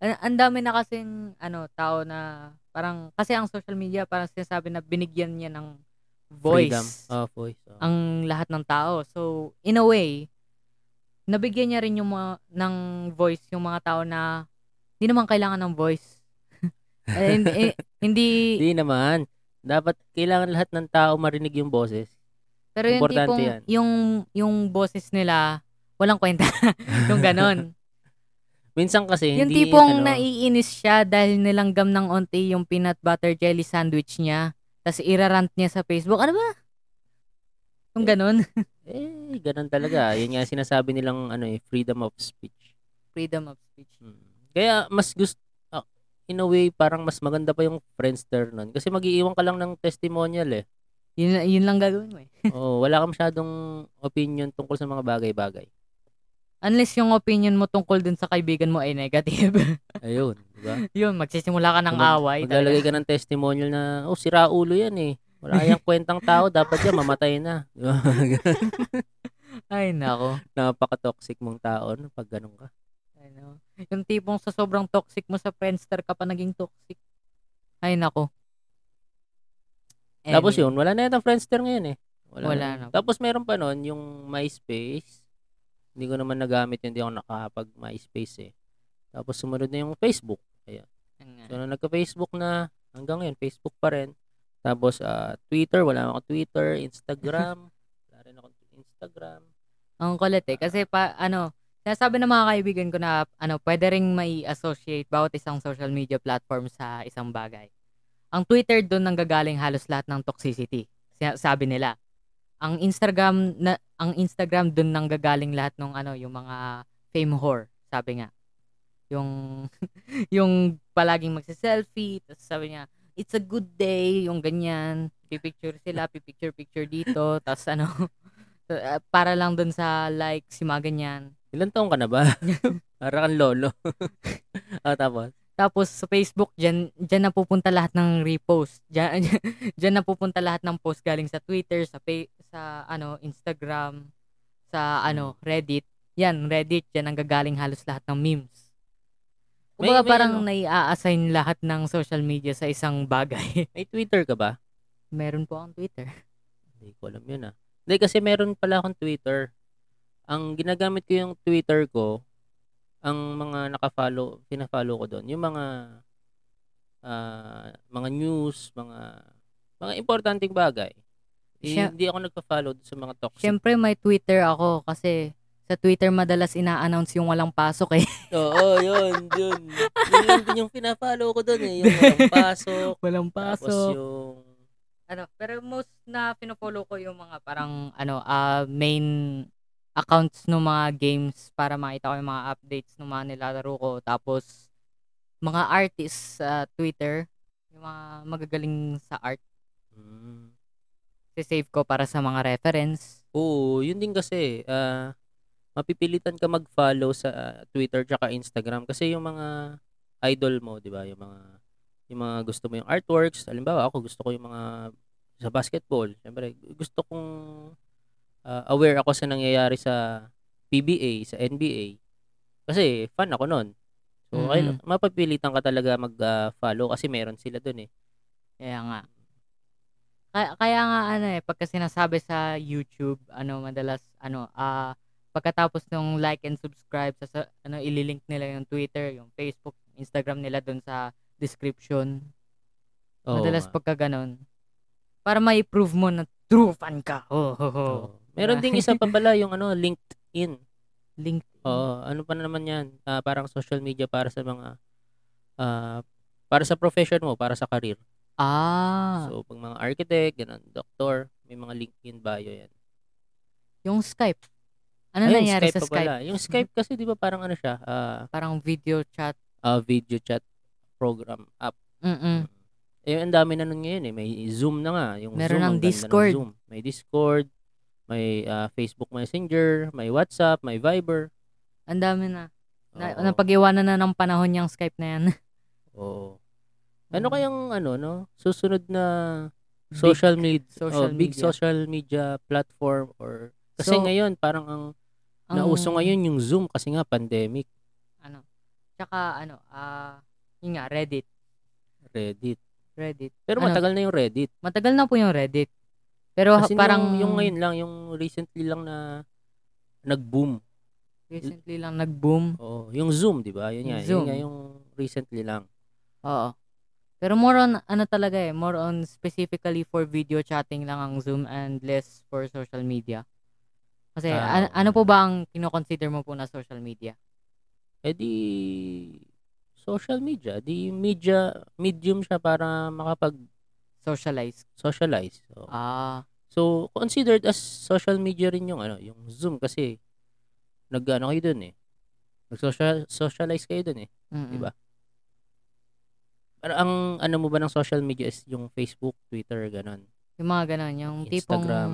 Ang ang dami na kasing ano, tao na parang kasi ang social media parang sinasabi na binigyan niya ng voice Freedom. Oh, voice. oh. ang lahat ng tao. So, in a way, nabigyan niya rin yung mga, ng voice yung mga tao na hindi naman kailangan ng voice. Eh, hindi, eh, hindi, Hindi naman. Dapat kailangan lahat ng tao marinig yung boses. Pero yung importante tipong, yan. yung, yung boses nila, walang kwenta. yung ganon. Minsan kasi yung hindi tipong ano, naiinis siya dahil nilanggam ng onti yung peanut butter jelly sandwich niya. Tapos irarant niya sa Facebook. Ano ba? Yung ganon. eh ganun talaga. Yun nga sinasabi nilang ano eh freedom of speech. Freedom of speech. Mm. Kaya mas gusto in a way parang mas maganda pa yung Friendster nun kasi magiiwan ka lang ng testimonial eh. Yun, yun lang gagawin mo eh. oh, wala ka masyadong opinion tungkol sa mga bagay-bagay. Unless yung opinion mo tungkol dun sa kaibigan mo ay negative. Ayun, di ba? yun, magsisimula ka ng Mag- away. Maglalagay ka ng testimonial na, oh, sira ulo yan eh. Wala kayang kwentang tao, dapat yan, mamatay na. Di ba? Ay, nako. Napaka-toxic mong tao no, pag ganun ka. Ano, yung tipong sa sobrang toxic mo sa Friendster ka pa naging toxic. Ay, nako. Tapos Anyway, yun, wala na yata Friendster ngayon eh. Wala na. Tapos meron pa nun, yung MySpace. Hindi ko naman nagamit yun, hindi ako nakapag MySpace eh. Tapos sumunod na yung Facebook. Nga. So, nung nagka-Facebook na, hanggang ngayon, Facebook pa rin. Tapos, ah, Twitter, wala akong Twitter, Instagram, wala rin akong Instagram. Ang kulit eh. Kasi pa, ano, sinasabi ng mga kaibigan ko na, ano, pwede ring may associate bawat isang social media platform sa isang bagay. Ang Twitter doon nanggagaling halos lahat ng toxicity. Sabi nila. Ang Instagram na ang Instagram doon nanggagaling lahat ng ano, yung mga fame whore, sabi nga. Yung yung palaging magse-selfie, tapos sabi niya, it's a good day, yung ganyan. Pipicture sila, pipicture-picture dito, tapos ano, uh, para lang doon sa likes, yung mga ganyan. Ilan taong ka na ba? Para kang lolo. ah, tapos? Tapos sa Facebook, dyan, dyan na pupunta lahat ng repost. Dyan, dyan na pupunta lahat ng post galing sa Twitter, sa pa- sa ano, Instagram, sa ano, Reddit. Yan, Reddit, dyan ang gagaling halos lahat ng memes. May- Kumbaga may parang ano. nai-assign lahat ng social media sa isang bagay. May Twitter ka ba? Meron po akong Twitter. Hindi ko alam yun ah. Hindi, kasi meron pala akong Twitter. Ang ginagamit ko yung Twitter ko, ang mga naka-follow, fina-follow ko doon, yung mga ah, mga news, mga mga importanteng bagay. Eh, Siya- hindi ako nagpa-follow sa mga toxic. Siyempre may Twitter ako kasi sa Twitter madalas ina-announce yung walang pasok eh. Oo, yun, yun. Yun lang din yung fina-follow ko doon eh. Yung walang pasok. walang Tapos pasok. yung... Ano, pero most na pino-follow ko yung mga parang ano, ah main accounts ng mga games para makita ko yung mga updates ng mga nilalaro ko. Tapos mga artists sa Twitter, yung mga magagaling sa art, Mm. save ko para sa mga reference. Oo, yun din kasi. ah mapipilitan ka mag-follow sa ah, Twitter tsaka Instagram kasi yung mga idol mo, 'di ba? Yung mga yung mga gusto mo yung artworks. Halimbawa, ako gusto ko yung mga sa basketball. Siyempre, gusto kong ah, aware ako sa nangyayari sa PBA, sa NBA. Kasi fan ako noon. So, Mhm. ayun, mapapilitan ka talaga mag-follow kasi meron sila doon eh. Kaya nga. Kaya, kaya nga ano eh, pagka sinasabi sa YouTube, ano, madalas, ano, ah, pagkatapos ng like and subscribe, sa, sa- ano, ililink nila yung Twitter, yung Facebook, Instagram nila dun sa description. Oo madalas pagka ganun. Para ma-prove mo na true fan ka. Oh, oh, oh. Oo. Meron ding isa pa pala yung ano, LinkedIn. LinkedIn. Oo, ano pa na naman 'yan? Ah, parang social media para sa mga ah para sa profession mo, para sa career. Ah, So, pag mga architect, ganun, doctor, may mga LinkedIn bio 'yan. yung Skype. Ano Ayun, nangyari Skype sa Skype? pala. Yung Skype kasi 'di ba parang ano siya, ah Parang video chat. ah, video chat program app. Mm-mm. Eh, ang dami na nun ngayon eh. May Zoom na nga. Yung Meron Zoom, ng Discord. Zoom. May Discord, may ah, Facebook Messenger, may WhatsApp, may Viber. Ang dami na. na Oo. napag-iwanan na ng panahon yung Skype na yan. Oo. Ano Mm. kayang ano no? Susunod na Big social media social oh, big media. social media platform or kasi So, ngayon parang ang, ang- nauso ngayon yung Zoom kasi nga pandemic, ano tsaka ano ah yun nga Reddit Reddit. Reddit Pero Ano? matagal na yung Reddit. matagal na po yung Reddit pero Kasi parang yung, yung ngayon lang, yung recently lang na nag-boom. recently lang nag-boom Oo, yung Zoom, 'di ba? Yun Yung nga, yun nga yung recently lang. oo pero more on ano talaga eh more on specifically for video chatting lang ang Zoom and less for social media kasi Ah, an- ano po ba ang kino-consider mo po na social media Eh di social media, di media medium siya para makapag-socialize. Socialize ah So, considered as social media rin yung ano, yung Zoom kasi nag-ano kayo dun eh. Nag-social socialize kayo dun eh, mm-mm. di ba? Pero ang ano mo ba ng social media is yung Facebook, Twitter, ganun. yung mga ganon yung tipong Instagram.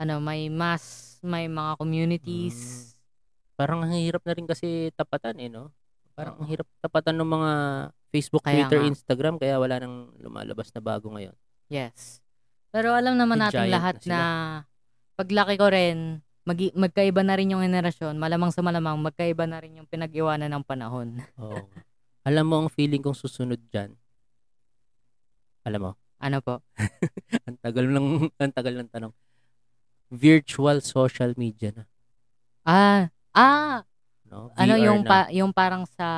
ano may mass may mga communities Mm. Parang ang hirap na rin kasi tapatan eh, no? Parang ang hirap tapatan ng mga Facebook, Kaya Twitter, nga. Instagram kaya wala nang lumalabas na bago ngayon. Yes. Pero alam naman natin lahat na na, paglaki ko rin, magi- magkaiba na rin yung henerasyon. Malamang sa malamang, magkaiba na rin yung pinag-iwanan ng panahon. Oo. Alam mo ang feeling kong susunod diyan. Alam mo? Ano po? ang tagal ng ang tagal ng tanong. Virtual social media na, Ah, ah, no? ano VR yung na. pa, yung parang sa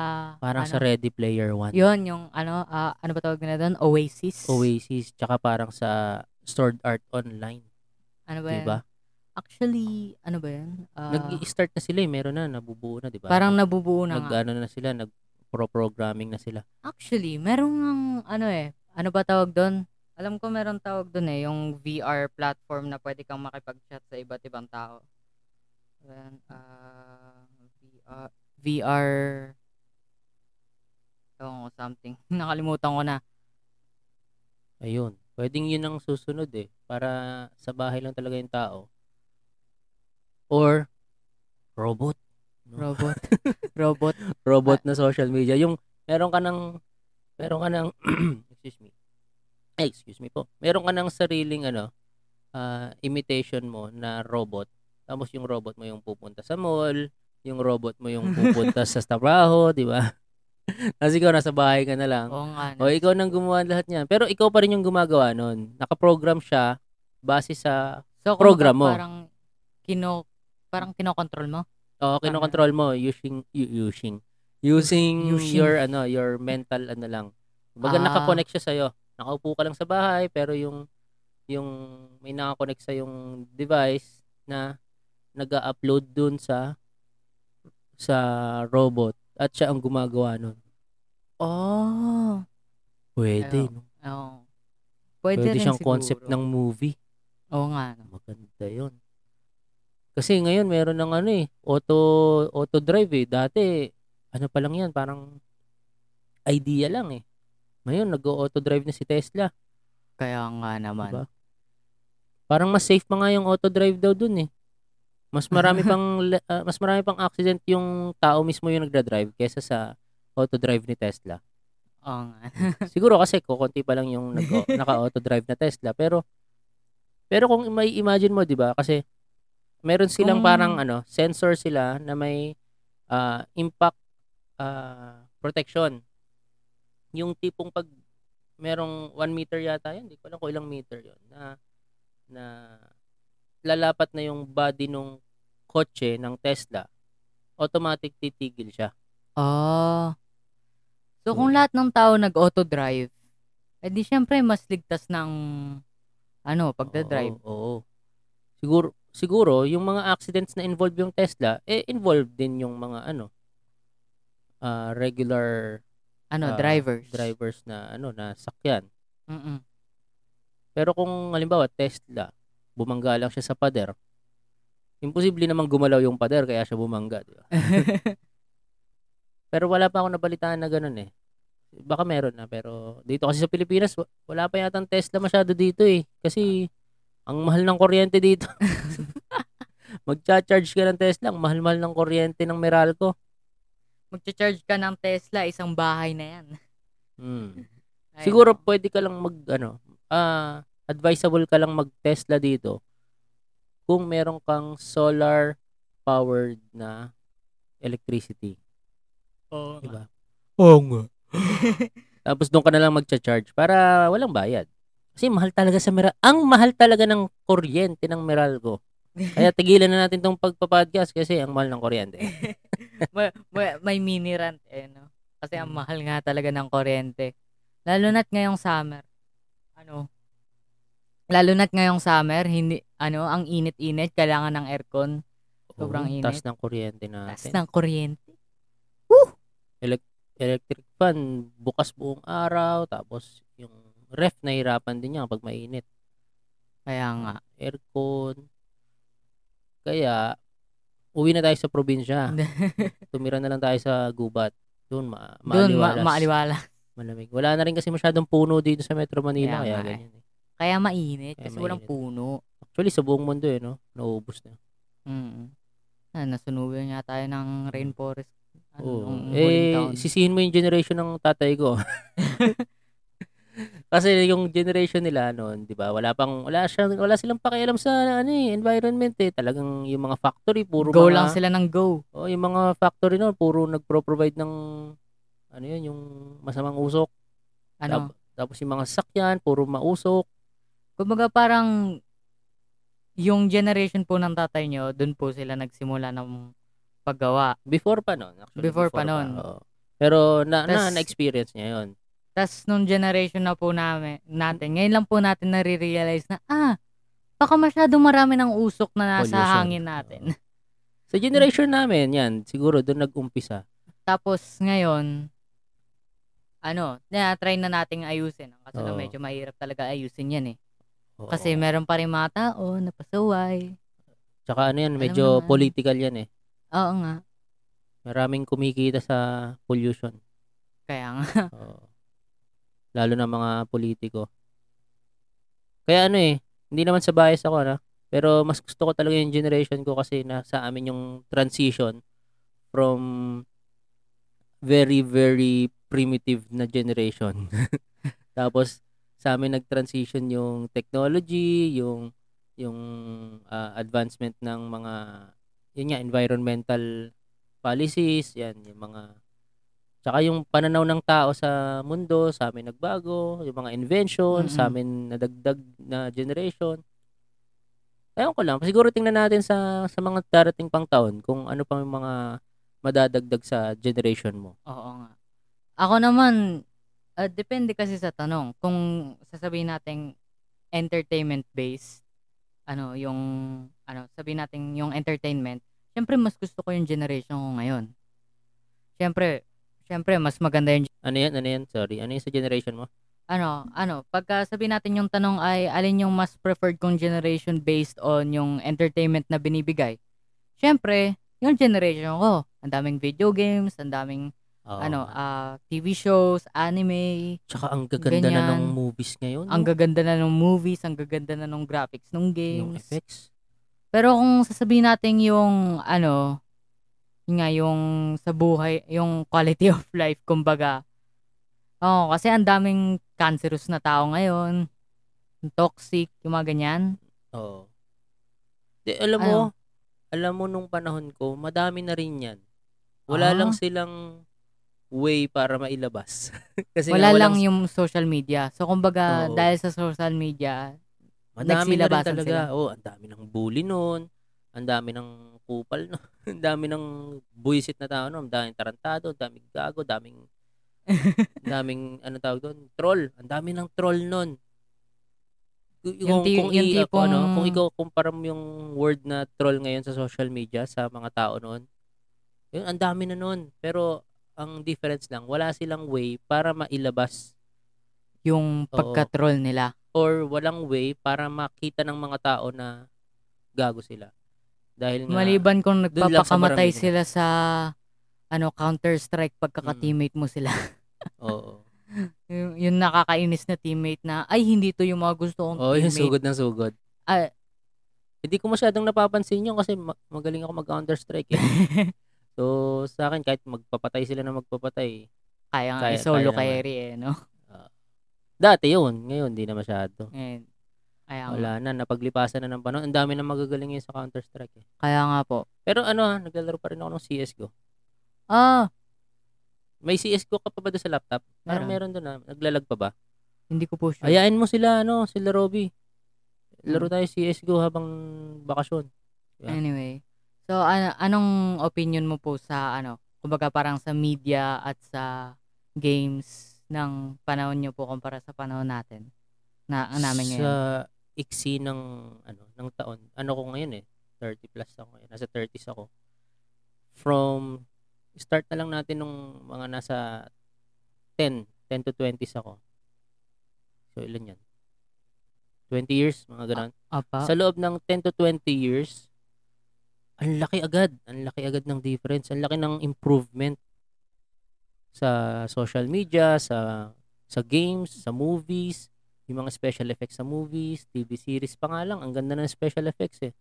parang ano, sa Ready Player One. Yun, yung ano, ah, ano ba tawag nila doon? Oasis. Oasis tsaka parang sa Sword Art Online, Ano ba 'di yan? Actually, ano ba yan? Ah, Nag-i-start na sila, eh, meron na nabubuo na, 'di ba? parang nabubuo na nag nga. ano na sila, nag pro-programming na sila. Actually, merong ng, ano eh, ano ba tawag doon? Alam ko meron tawag doon eh, yung VR platform na pwede kang makipag-chat sa iba't ibang tao. Ayan, ah, VR, VR, ko, something. Nakalimutan ko na. Ayun. Pwedeng yun ang susunod eh. Para sa bahay lang talaga yung tao. Or, robot. No? Robot. Robot. robot na social media. Yung, meron ka ng, meron ka ng, excuse me. Ay, excuse me po. Meron ka ng sariling, ano, ah, imitation mo na robot. Tapos yung robot mo yung pupunta sa mall, yung robot mo yung pupunta sa trabaho, di ba? Tapos ikaw nasa bahay ka na lang. Oo nga. O ikaw nang gumawa lahat niyan. Pero ikaw pa rin yung gumagawa nun. Nakaprogram siya base sa So, Program kumbaga mo. parang kino parang kinokontrol mo? Oo, kinokontrol mo using using using Using. your ano, your mental ano lang. Kumbaga Ah. naka-connect siya sa Nakaupo ka lang sa bahay pero yung yung may naka-connect sa yung device na nag-upload dun sa sa robot at siya ang gumagawa nun. Oh. Pwede, no? Oo. Pwede, Pwede, rin siyang siguro. concept ng movie. Oo nga. no. Maganda yun. Kasi ngayon meron ng ano eh, auto auto drive eh. Dati ano pa lang yan, parang idea lang eh. Ngayon nag-auto drive na si Tesla, Kaya nga naman. Diba? Parang mas safe pa nga yung auto drive daw dun eh. Mas marami pang ah, mas marami pang accident yung tao mismo yung nagda-drive kaysa sa auto drive ni Tesla. Oo nga. Siguro kasi kukunti pa lang yung nag naka-auto drive na Tesla pero pero kung may imagine mo 'di ba kasi meron silang Kung- parang ano sensor sila na may ah, impact ah, protection. Yung tipong pag merong 1 meter yata yun, hindi ko alam kung ilang meter yun na na lalapat na yung body nung kotse ng Tesla, automatic titigil siya. Oh. So, kung Oo. lahat ng tao nag-auto drive, edi syempre mas ligtas ng ano, pagda-drive. Oo, oo. Siguro siguro yung mga accidents na involved yung Tesla, eh involved din yung mga ano ah, regular Ano, ah, drivers. drivers na ano na sakyan. Mm-mm. Pero kung halimbawa Tesla, bumangga lang siya sa pader, imposible namang gumalaw yung pader kaya siya bumangga, di ba? Pero wala pa ako nabalitaan na ganun eh. Baka meron na pero dito kasi sa Pilipinas wa- wala pa yata Tesla masyado dito eh kasi ang mahal ng kuryente dito. Magcha-charge ka ng Tesla, ang mahal-mahal ng kuryente ng Meralco. Magcha-charge ka ng Tesla, isang bahay na yan. Hmm. Siguro pwede ka lang mag ano, ah advisable ka lang mag Tesla dito kung meron kang solar powered na electricity, Oo di nga. ba? Oo nga. Tapos doon ka na lang magcha-charge para walang bayad. Kasi mahal talaga sa Meral. Ang mahal talaga ng kuryente ng Meralco. Kaya tigilan na natin tong pagpa-podcast kasi ang mahal ng kuryente. may, may, may mini rant eh, no? Kasi ang Mm. mahal nga talaga ng kuryente. Lalo na't ngayong summer. Ano? Lalo na't ngayong summer, hindi, ano, ang init-init, kailangan ng aircon. Sobrang init. taas ng kuryente Tas natin. ng kuryente. electric fan bukas buong araw tapos yung ref nahirapan din niya pag mainit Kaya nga. aircon kaya uwi na tayo sa probinsya tumira na lang tayo sa gubat doon ma Doon, ma- maaliwalas maaliwala. malamig wala na rin kasi masyadong puno dito sa Metro Manila Kaya kaya, eh. ganyan eh. Kaya mainit. Kaya Kasi walang mainit. puno. actually sa buong mundo eh no naubos na Mm. Ah, nasunugan nga tayo ng rainforest. Ano, Oo. nung eh taon. sisihin mo yung generation ng tatay ko Kasi yung generation nila noon, 'di ba? Wala pang wala siya wala silang pakialam sa ano eh, environment eh. Talagang yung mga factory puro go mga lang sila ng go. Oh, yung mga factory noon puro nagpro-provide ng ano yun, yung masamang usok. Ano? Tap- tapos yung mga sasakyan puro mausok. Kumbaga parang yung generation po ng tatay nyo, dun po sila nagsimula ng paggawa. Before pa noon, actually. Before pa noon. oo. Pero na, na, Tas- na-experience niya yun. Tapos nung generation na po namin, natin, ngayon lang po natin nare-realize na, ah, baka masyadong marami ng usok na nasa Pollution. hangin natin. Sa generation namin, yan, siguro doon nag-umpisa. Tapos ngayon, ano, na-try na nating ayusin. Kasi na Oo. medyo mahirap talaga ayusin yan eh. Oo. Kasi meron pa rin mga tao na pasaway. Tsaka ano yan, Alam medyo naman. political yan eh. Oo nga. Maraming kumikita sa pollution. Kaya nga. Oo. Lalo na mga politiko. Kaya ano eh, hindi naman sa bias ako na, pero mas gusto ko talaga yung generation ko kasi nasa amin yung transition from very very primitive na generation. Tapos sa amin nag-transition yung technology, yung yung ah, advancement ng mga yun nga environmental policies, yan yung mga Tsaka yung pananaw ng tao sa mundo, sa amin nagbago, yung mga invention, sa Mm-mm. amin nadagdag na generation. Ewan ko lang, siguro tingnan natin sa sa mga darating pang taon kung ano pang mga madadagdag sa generation mo. Oo nga. Ako naman, ah, depende kasi sa tanong. Kung sasabihin nating entertainment-based, ano, yung, ano, sabihin natin yung entertainment, syempre mas gusto ko yung generation ko ngayon. Syempre, syempre mas maganda yung, Ano yan? Ano yan? Sorry. Ano yung sa generation mo? ano, ano, pagka sabihin natin yung tanong ay alin yung mas preferred kong generation based on yung entertainment na binibigay. Syempre, yung generation ko, ang daming video games, ang daming Oo ano, ah, TV shows, anime, Tsaka ang gaganda na ng ganyan. movies ngayon. ang no? gaganda na ng movies, ang gaganda na ng graphics ng Yung games. effects. Pero kung sasabihin natin yung ano, yun nga yung sa buhay, yung quality of life kumbaga. Oo, kasi ang daming cancerous na tao ngayon. Toxic, yung mga ganyan. Oo. Di, alam mo, Ano? alam mo nung panahon ko, madami na rin yan. Wala lang Ah. silang way para mailabas. Kasi Wala nga lang yung social media. So kumbaga Oo. dahil sa social media, madami na rin talaga. sila. Oh, ang dami ng bully noon. Ang dami ng kupal no. ang dami ng buisit na tao noon. Ang daming tarantado, ang daming gago, daming daming ano tawag doon, troll. Ang dami ng troll noon. Yung ti- kung, yung i- ako, ano, tipong- kung ikaw kumpara mo yung word na troll ngayon sa social media sa mga tao noon, yun, ang dami na noon. Pero ang difference lang, wala silang way para mailabas yung Oo. pagka-troll nila. or walang way para makita ng mga tao na gago sila. Dahil nga, Maliban kung sa nagpapakamatay maramihan. sila sa ano Counter-Strike pagkaka-teammate mo sila. oo. yung, yung nakakainis na teammate na ay hindi to yung mga gusto kong Oo, yung teammate. sugod ng sugod. Ah, Hindi ko masyadong napapansin yun kasi ma- magaling ako mag-Counter-Strike eh. so, sa akin, kahit magpapatay sila na magpapatay, kaya nga Kaya- i-solo kaya carry eh, no? dati yun. Ngayon, hindi na masyado. Ngayon, kaya nga. Wala na, napaglipasan na ng panahon. Ang dami na magagaling ngayon sa Counter-Strike eh. Kaya nga po. Pero ano ha, naglalaro pa rin ako ng CSGO. Ah, May CSGO ka pa ba doon sa laptop? Parang Meron. meron doon na. Naglalag pa ba? hindi ko po sure. Ayain mo sila, ano, sila Robby. Laro Hmm. tayo CSGO habang bakasyon. Yeah. Anyway. So, ano, anong opinion mo po sa ano, kumbaga parang sa media at sa games ng panahon nyo po kumpara sa panahon natin? Na, namin ngayon. Sa iksi ng, ano, ng taon. Ano ko ngayon eh. 30 plus ako ngayon. Nasa 30s ako. From, start na lang natin nung mga nasa 10, 10 to 20s ako. So, ilan yan? 20 years, mga ganun. Apa? Sa loob ng 10 to 20 years, ang laki agad. Ang laki agad ng difference. Ang laki ng improvement sa social media, sa sa games, sa movies, yung mga special effects sa movies, TV series pa nga lang. Ang ganda ng special effects eh.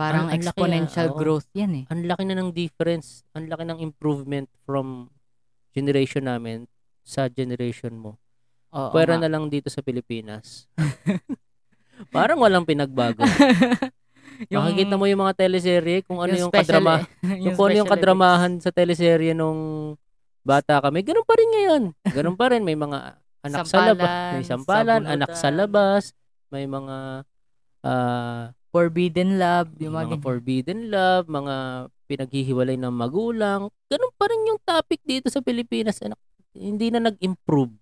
parang ang exponential oo. growth yan eh. Ang laki na ng difference. Ang laki ng improvement from generation namin sa generation mo. Oo Pwera na lang dito sa Pilipinas. Parang walang pinagbago. Makikita mo yung mga teleserye kung ano yung, special- kadrama, yung, kung ano yung kadramahan sa teleserye nung bata kami. Ganun pa rin ngayon. Ganun pa rin. May mga anak sa labas. May Sampalan, sampalan, anak sa sabunutan. labas. May mga effects. Forbidden love, yung yung mga, mga forbidden love, mga pinaghihiwalay ng magulang. Ganun pa rin yung topic dito sa Pilipinas. Anak, hindi na nag-improve.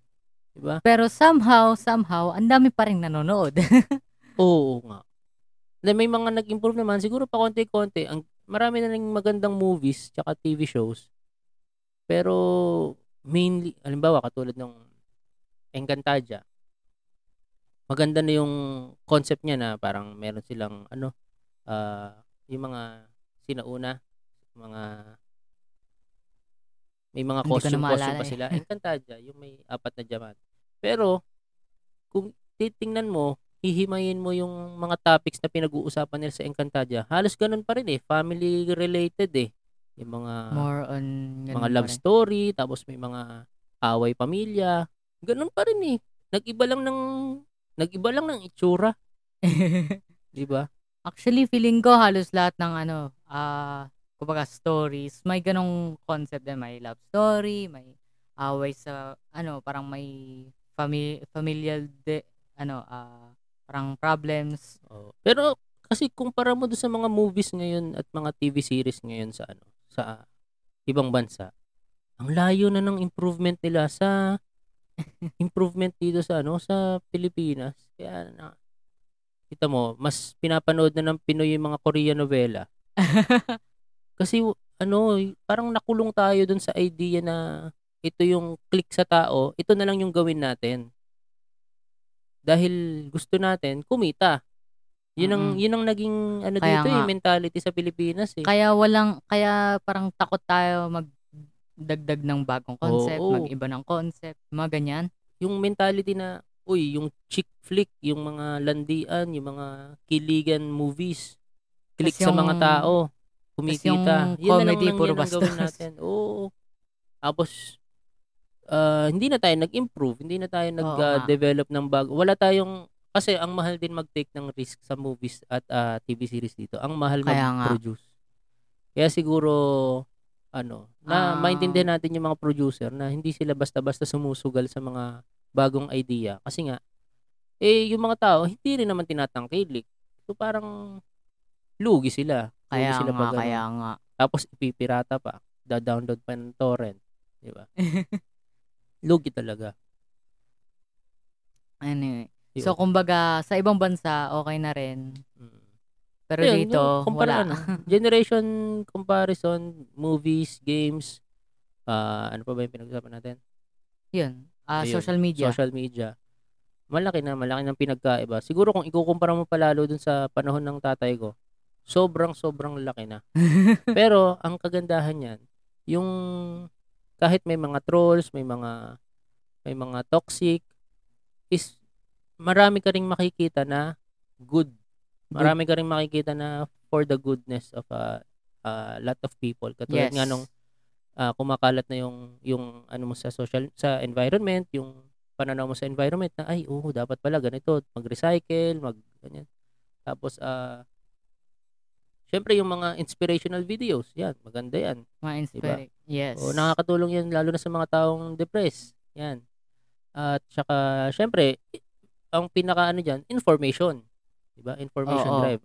Diba? Pero somehow, somehow, ang dami pa rin nanonood. Oo nga. Then may mga nag-improve naman, siguro pa konti-konti. Ang marami na ring magandang movies tsaka TV shows. Pero mainly, halimbawa katulad ng Encantadia. Maganda na yung concept niya na parang meron silang ano, ah, yung mga sinauna, mga may mga na costume costume pa eh. sila. Encantadia, yung may apat na diamante. Pero kung titingnan mo, hihimayin mo yung mga topics na pinag-uusapan nila sa Encantadia. Halos ganun pa rin eh. Family related eh. Yung mga More on mga love story, tapos may mga away pamilya. Ganun pa rin eh. Nag-iba lang ng nag-iba lang ng itsura, 'di ba? Actually, feeling ko halos lahat ng ano, ah, kumbaga stories, may ganong concept din. May love story, may away sa, ano, parang may fami- familial, de, ano, ah, parang problems. Oh. Pero kasi kumpara mo doon sa mga movies ngayon at mga TV series ngayon sa ano, sa ibang bansa. Ang layo na ng improvement nila sa improvement dito sa ano, sa Pilipinas. Kaya na kita mo, mas pinapanood na ng Pinoy yung mga Korean novela. Kasi ano, parang nakulong tayo dun sa idea na ito yung click sa tao, ito na lang yung gawin natin. Dahil gusto natin kumita. Yun ang Mm. yun ang naging ano Kaya dito eh, nga. mentality sa Pilipinas eh. Kaya walang kaya parang takot tayo magdagdag ng bagong concept, Oo. mag-iba ng concept, mga ganyan. Yung mentality na uy, yung chick flick, yung mga landian, yung mga kiligan movies, click sa mga tao, kumikita. yung Yun na lang comedy, puro yun ang gawin natin. Oo. Tapos ah, hindi na tayo nag-improve, hindi na tayo nga. nag-develop ng bago. Wala tayong kasi ang mahal din mag-take ng risk sa movies at ah, TV series dito. Ang mahal Kaya nga. mag-produce. Kaya siguro ano, na Ah. maintindihan natin yung mga producer na hindi sila basta-basta sumusugal sa mga bagong idea kasi nga eh yung mga tao hindi rin naman tinatangkilik. So parang lugi sila. Lugi Kaya sila nga, pag ano. kaya nga. Tapos ipipirata pa. Da-download pa ng torrent. Di ba? Lugi talaga. Anyway. Yun. So, kumbaga, sa ibang bansa, okay na rin. Mm. Pero Ayun, dito, yung kumpara, wala. ano, generation comparison, movies, games, ah ano pa ba yung pinag-usapan natin? Yun. Ah, Ayun, social media. Social media. Malaki na, malaki ng pinagkaiba. Siguro kung ikukumpara mo palalo dun sa panahon ng tatay ko, sobrang sobrang laki na. Pero ang kagandahan niyan, yung kahit may mga trolls, may mga may mga toxic is marami ka ring makikita na good. Marami ka ring makikita na for the goodness of a, a lot of people. Katulad yes. nga nung ah, kumakalat na yung yung ano mo sa social sa environment, yung pananaw mo sa environment na ay oo, dapat pala ganito, mag-recycle, mag ganyan. Tapos ah Syempre yung mga inspirational videos, yan, maganda yan. Mga inspire. Yes. O nakakatulong yan lalo na sa mga taong depressed. Yan. At saka syempre i- ang pinaka ano diyan, information. 'Di ba? Information Oo. drive.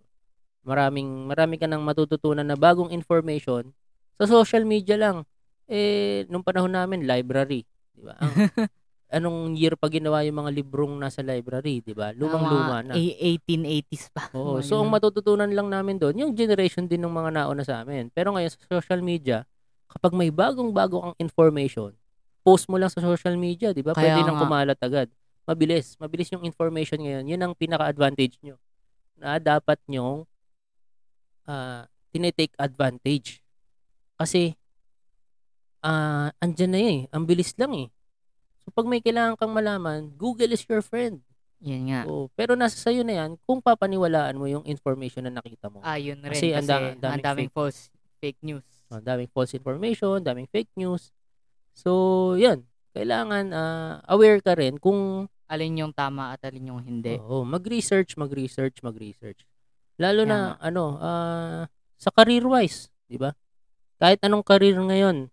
Maraming marami ka nang matututunan na bagong information sa social media lang. Eh nung panahon namin library, 'di ba? Ang, anong year pa ginawa yung mga librong nasa library, 'di ba? Lumang-luma na. A- 1880s pa. Oo. So, ang matututunan lang namin doon, yung generation din ng mga nauna sa amin. Pero ngayon, sa social media, kapag may bagong-bago kang information, post mo lang sa social media, di ba? Kaya Pwede nang nga. kumalat agad. Mabilis. Mabilis yung information ngayon. Yun ang pinaka-advantage nyo. Na dapat nyong ah tinetake advantage. Kasi, ah andyan na eh. Ang bilis lang eh. So, pag may kailangan kang malaman, Google is your friend. Yan nga. Oo, pero nasa sayo na yan kung papaniwalaan mo yung information na nakita mo. Ah, yun rin. Kasi Kasi, ang da- ang daming daming, false fake news. Ang daming false information, daming fake news. So, yun. Kailangan ah, aware ka rin kung Alin yung tama at alin yung hindi. oo, mag-research, mag-research, mag-research. Lalo Kaya na ano, ah, sa career-wise, 'di ba? Kahit anong career ngayon,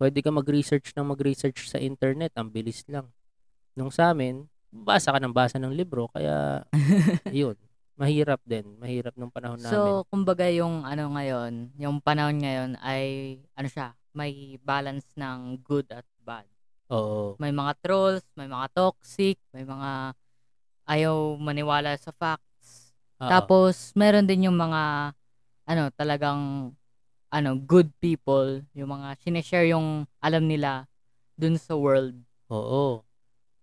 pwede ka mag-research ng mag-research sa internet, ang bilis lang. Nung sa amin, basa ka ng basa ng libro, kaya yun. Mahirap din, mahirap nung panahon namin. So, kumbaga yung ano ngayon, yung panahon ngayon ay ano siya, may balance ng good at bad. Oo. May mga trolls, may mga toxic, may mga ayaw maniwala sa facts. Oo. Tapos, meron din yung mga ano, talagang ano, good people, yung mga sineshare yung alam nila dun sa world Oo.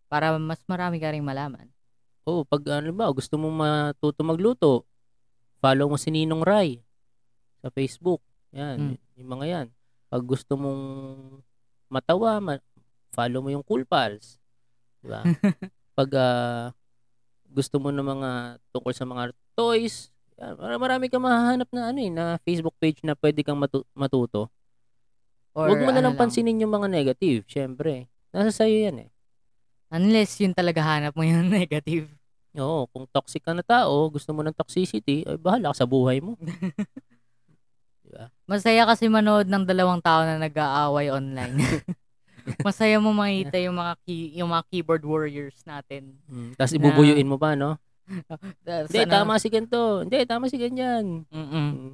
para mas marami ka ring malaman. Oo, pag ano ba, gusto mo matuto magluto, follow mo si Ninong Rai sa Facebook. Yan, Mm. yung mga yan. Pag gusto mong matawa, ma- follow mo yung Cool Pals. Di ba? pag ah, gusto mo ng mga tungkol sa mga toys, yan, mar- marami kang mahahanap na ano eh, na Facebook page na pwede kang matu- matuto. Or Huwag mo na ano lang pansinin yung mga negative, syempre. Nasa sayo yan eh. Unless yun talaga hanap mo yung negative. Oo, kung toxic ka na tao, gusto mo ng toxicity, ay bahala ka sa buhay mo. diba? Masaya kasi manood ng dalawang tao na nag-aaway online. Masaya mo makita yung mga key, yung mga keyboard warriors natin. Mm, Tapos ibubuyuin mo pa, no? Hindi, ano tama si ganito. Hindi, tama si ganyan. Mm. Mm.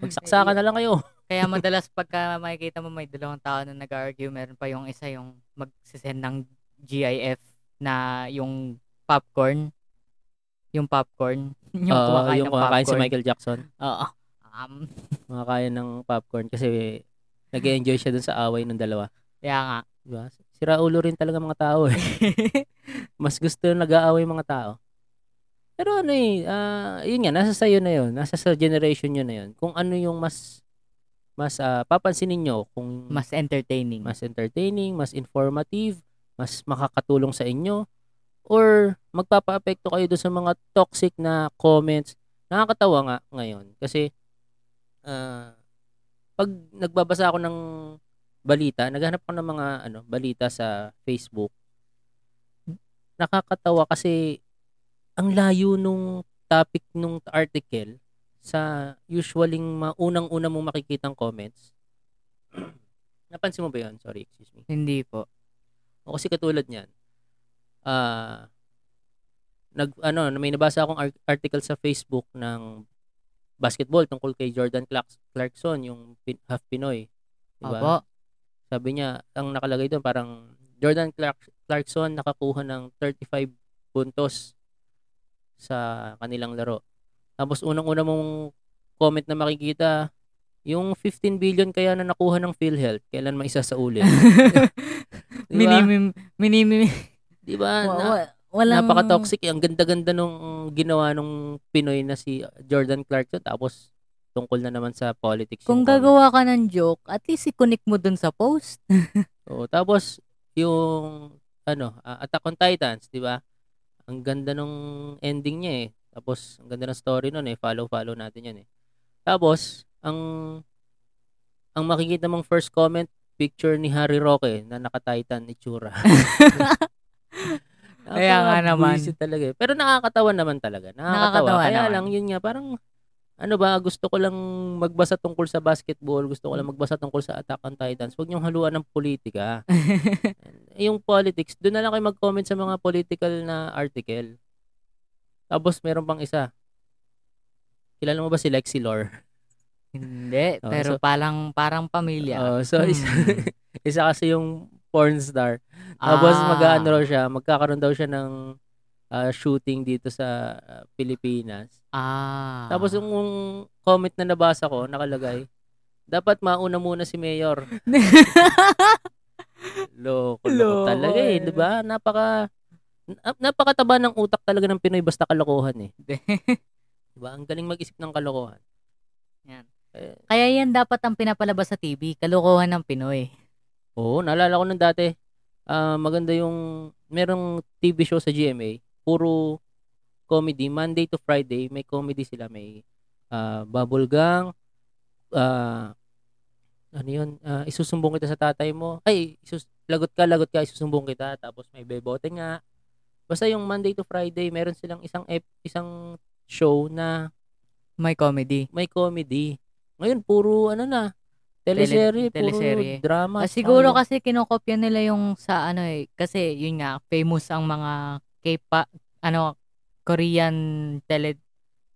Magsaksakan na lang kayo. Kaya madalas pagka makikita mo may dalawang tao na nag-argue, meron pa yung isa yung magse-send ng GIF na yung popcorn. Yung popcorn. yung Oo, kumakain yung ng kumakain si popcorn. Michael Jackson. Oo. Um, Kumakain ng popcorn kasi nag-enjoy siya dun sa away ng dalawa. kaya nga. Diba? Sira ulo rin talaga mga tao eh. Mas gusto yung nag-aaway mga tao. Pero ano eh, ah, yun nga, nasa sayo na yun. Nasa sa generation nyo na yun. Kung ano yung mas, mas ah, papansinin nyo, kung Mas entertaining. mas entertaining, mas informative, mas makakatulong sa inyo, or magpapa-apekto kayo doon sa mga toxic na comments. Nakakatawa nga ngayon kasi ah, pag nagbabasa ako ng balita, naghanap ako ng mga ano, balita sa Facebook. Nakakatawa kasi ang layo nung topic nung article sa usually maunang-una mong makikitang comments. Napansin mo ba 'yon? Sorry, excuse me. Hindi po. O kasi katulad niyan. Ah nag ano, may nabasa akong ar- article sa Facebook ng basketball tungkol kay Jordan Clark- Clarkson, yung pin- half Pinoy. Diba? Opo. Sabi niya, ang nakalagay doon parang Jordan Clark Clarkson nakakuha ng 35 puntos sa kanilang laro. Tapos unang-una mong comment na makikita, yung 15 billion kaya na nakuha ng PhilHealth, kailan maisa sa ulit? diba? Minimum, minimum, Diba? wa- Na, wa- walang, napaka-toxic. eh. Ang ganda-ganda nung ginawa nung Pinoy na si Jordan Clarkson. Tapos, tungkol na naman sa politics. Kung comment. gagawa ka ng joke, at least i-connect mo dun sa post. Oo, tapos, yung, ano, ah, Attack on Titans, di ba? Ang ganda nung ending niya eh. Tapos, ang ganda ng story nun eh. Follow-follow natin yan eh. Tapos, ang, ang makikita mong first comment, picture ni Harry Roque na naka-Titan itsura. Kaya nga naman. Talaga eh. Pero nakakatawa naman talaga. Nakakatawa. Nakakatawa Kaya naman. lang, yun nga, parang, ano ba, gusto ko lang magbasa tungkol sa basketball, gusto ko lang magbasa tungkol sa Attack on Titans. Huwag niyong haluan ng politika. Eh, yung politics, doon na lang kayo mag-comment sa mga political na article. Tapos, meron pang isa. Kilala mo ba si Lexi Lore? Hindi, Oh, pero so- parang parang pamilya. Oh, so, isa, Hmm. isa kasi yung porn star. Tapos Ah. mag-ano raw siya, magkakaroon daw siya ng ah, shooting dito sa ah, Pilipinas. Ah. Tapos yung comment na nabasa ko, nakalagay, dapat mauna muna si Mayor. Loko, loko talaga eh, eh. 'di ba? Napaka na- napakataba ng utak talaga ng Pinoy basta kalokohan eh. 'Di ba? Ang galing mag-isip ng kalokohan. Yan. Eh, Kaya yan dapat ang pinapalabas sa TV, kalokohan ng Pinoy. Oo, naalala ko nung dati, ah, maganda yung, merong TV show sa GMA, puro comedy, Monday to Friday, may comedy sila, may ah, Bubble Gang, ah, ano yun, ah, isusumbong kita sa tatay mo, ay, isus, lagot ka, lagot ka, isusumbong kita, tapos may bebote nga. Basta yung Monday to Friday, meron silang isang ep, isang show na May comedy. may comedy. Ngayon, puro ano na, teleserye, Tele- puro teleserye. drama. Ah, siguro science. kasi kinokopya nila yung sa ano eh, kasi yun nga, famous ang mga K-pa, ano, Korean tele,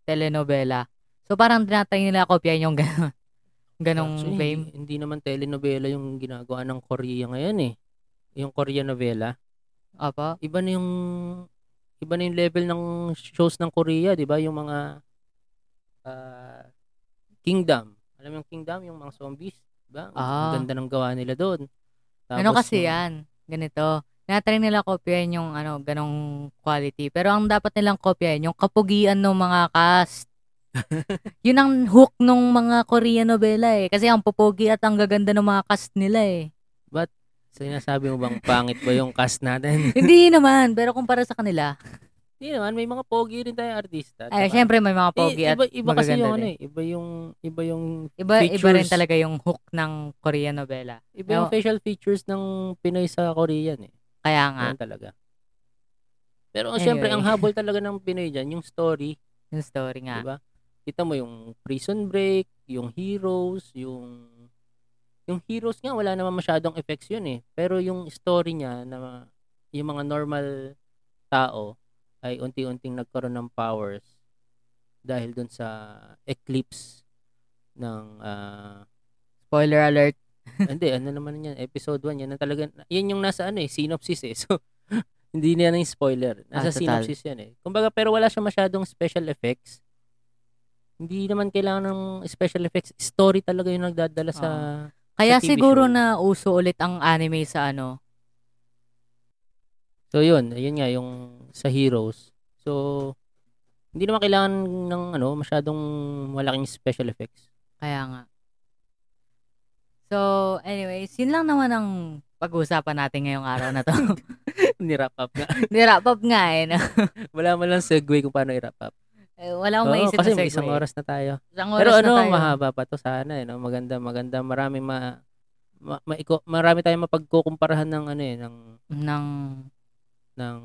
telenovela. So parang tinatry nila kopya yung gano'n. Ganong Actually, fame. Hindi, naman telenovela yung ginagawa ng Korea ngayon eh. Yung Korean novela. Opo. Iba na yung iba na yung level ng shows ng Korea, 'di ba? Yung mga ah, Kingdom. Alam mo yung Kingdom, yung mga zombies, 'di ba? Ang Ah. ganda ng gawa nila doon. ano kasi yung- yan? Ganito. Tinatry nila kopyahin yung ano, ganong quality. Pero ang dapat nilang kopyahin, yung kapugian ng mga cast. yun ang hook ng mga Korean novela eh. Kasi ang pupogi at ang gaganda ng mga cast nila eh. Sinasabi mo bang pangit ba yung cast natin? Hindi naman, pero kumpara sa kanila. Hindi naman, may mga pogi rin tayo artista. Ay, syempre may mga pogi at iba, iba kasi yung ano eh. Iba yung, iba yung Iba, iba rin features. talaga yung hook ng Korean novela. Iba yung facial features ng Pinoy sa Korean eh. Kaya nga, Ganun talaga. Pero Anyway. syempre, ang habol talaga ng Pinoy dyan, yung story, yung story nga. di ba? Kita mo yung Prison Break, yung Heroes, yung yung Heroes nga wala naman masyadong effects yun eh. Pero yung story niya na yung mga normal tao ay unti-unting nagkaroon ng powers dahil dun sa eclipse ng ah, Spoiler alert. Hindi ano naman yan episode 1 yan na talaga yan yung nasa ano eh synopsis eh so hindi na yan yung spoiler nasa Ah, synopsis yan eh kumbaga pero wala siya masyadong special effects hindi naman kailangan ng special effects story talaga yung nagdadala sa Kaya TV siguro show. na uso ulit ang anime sa ano. So yun, ayun nga yung sa Heroes. So hindi naman kailangan ng ano, masyadong malaking special effects. Kaya nga. So, anyways, yun lang naman ang pag-uusapan natin ngayong araw na to. Ni-wrap up nga. Nirap up nga eh. No? Wala man lang segue kung paano i-wrap up. Eh, Wala akong Oo, maisip kasi na segue. isang oras na tayo. Isang Pero oras ano, na tayo. mahaba pa to sana eh, no? Maganda, maganda, marami ma, ma, maiko- marami tayong mapagkukumparahan ng ano eh, ng Ng, ng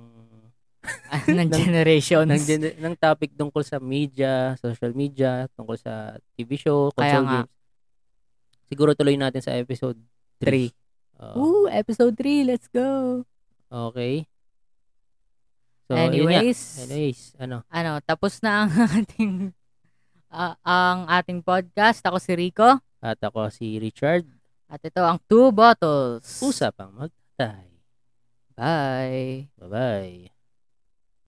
ng Ng- generations. ng, gen- ng topic tungkol sa media, social media, tungkol sa TV show, Kaya console nga. games. Siguro tuloy natin sa episode 3. Three. Ooh, episode 3. Let's go. okay. So. Anyways, Anyways, ano? ano, tapos na ang ating ah, ang ating podcast. Ako si Rico. At ako si Richard. At ito ang Two Bottles. Usapang magtatay. Bye. Bye-bye.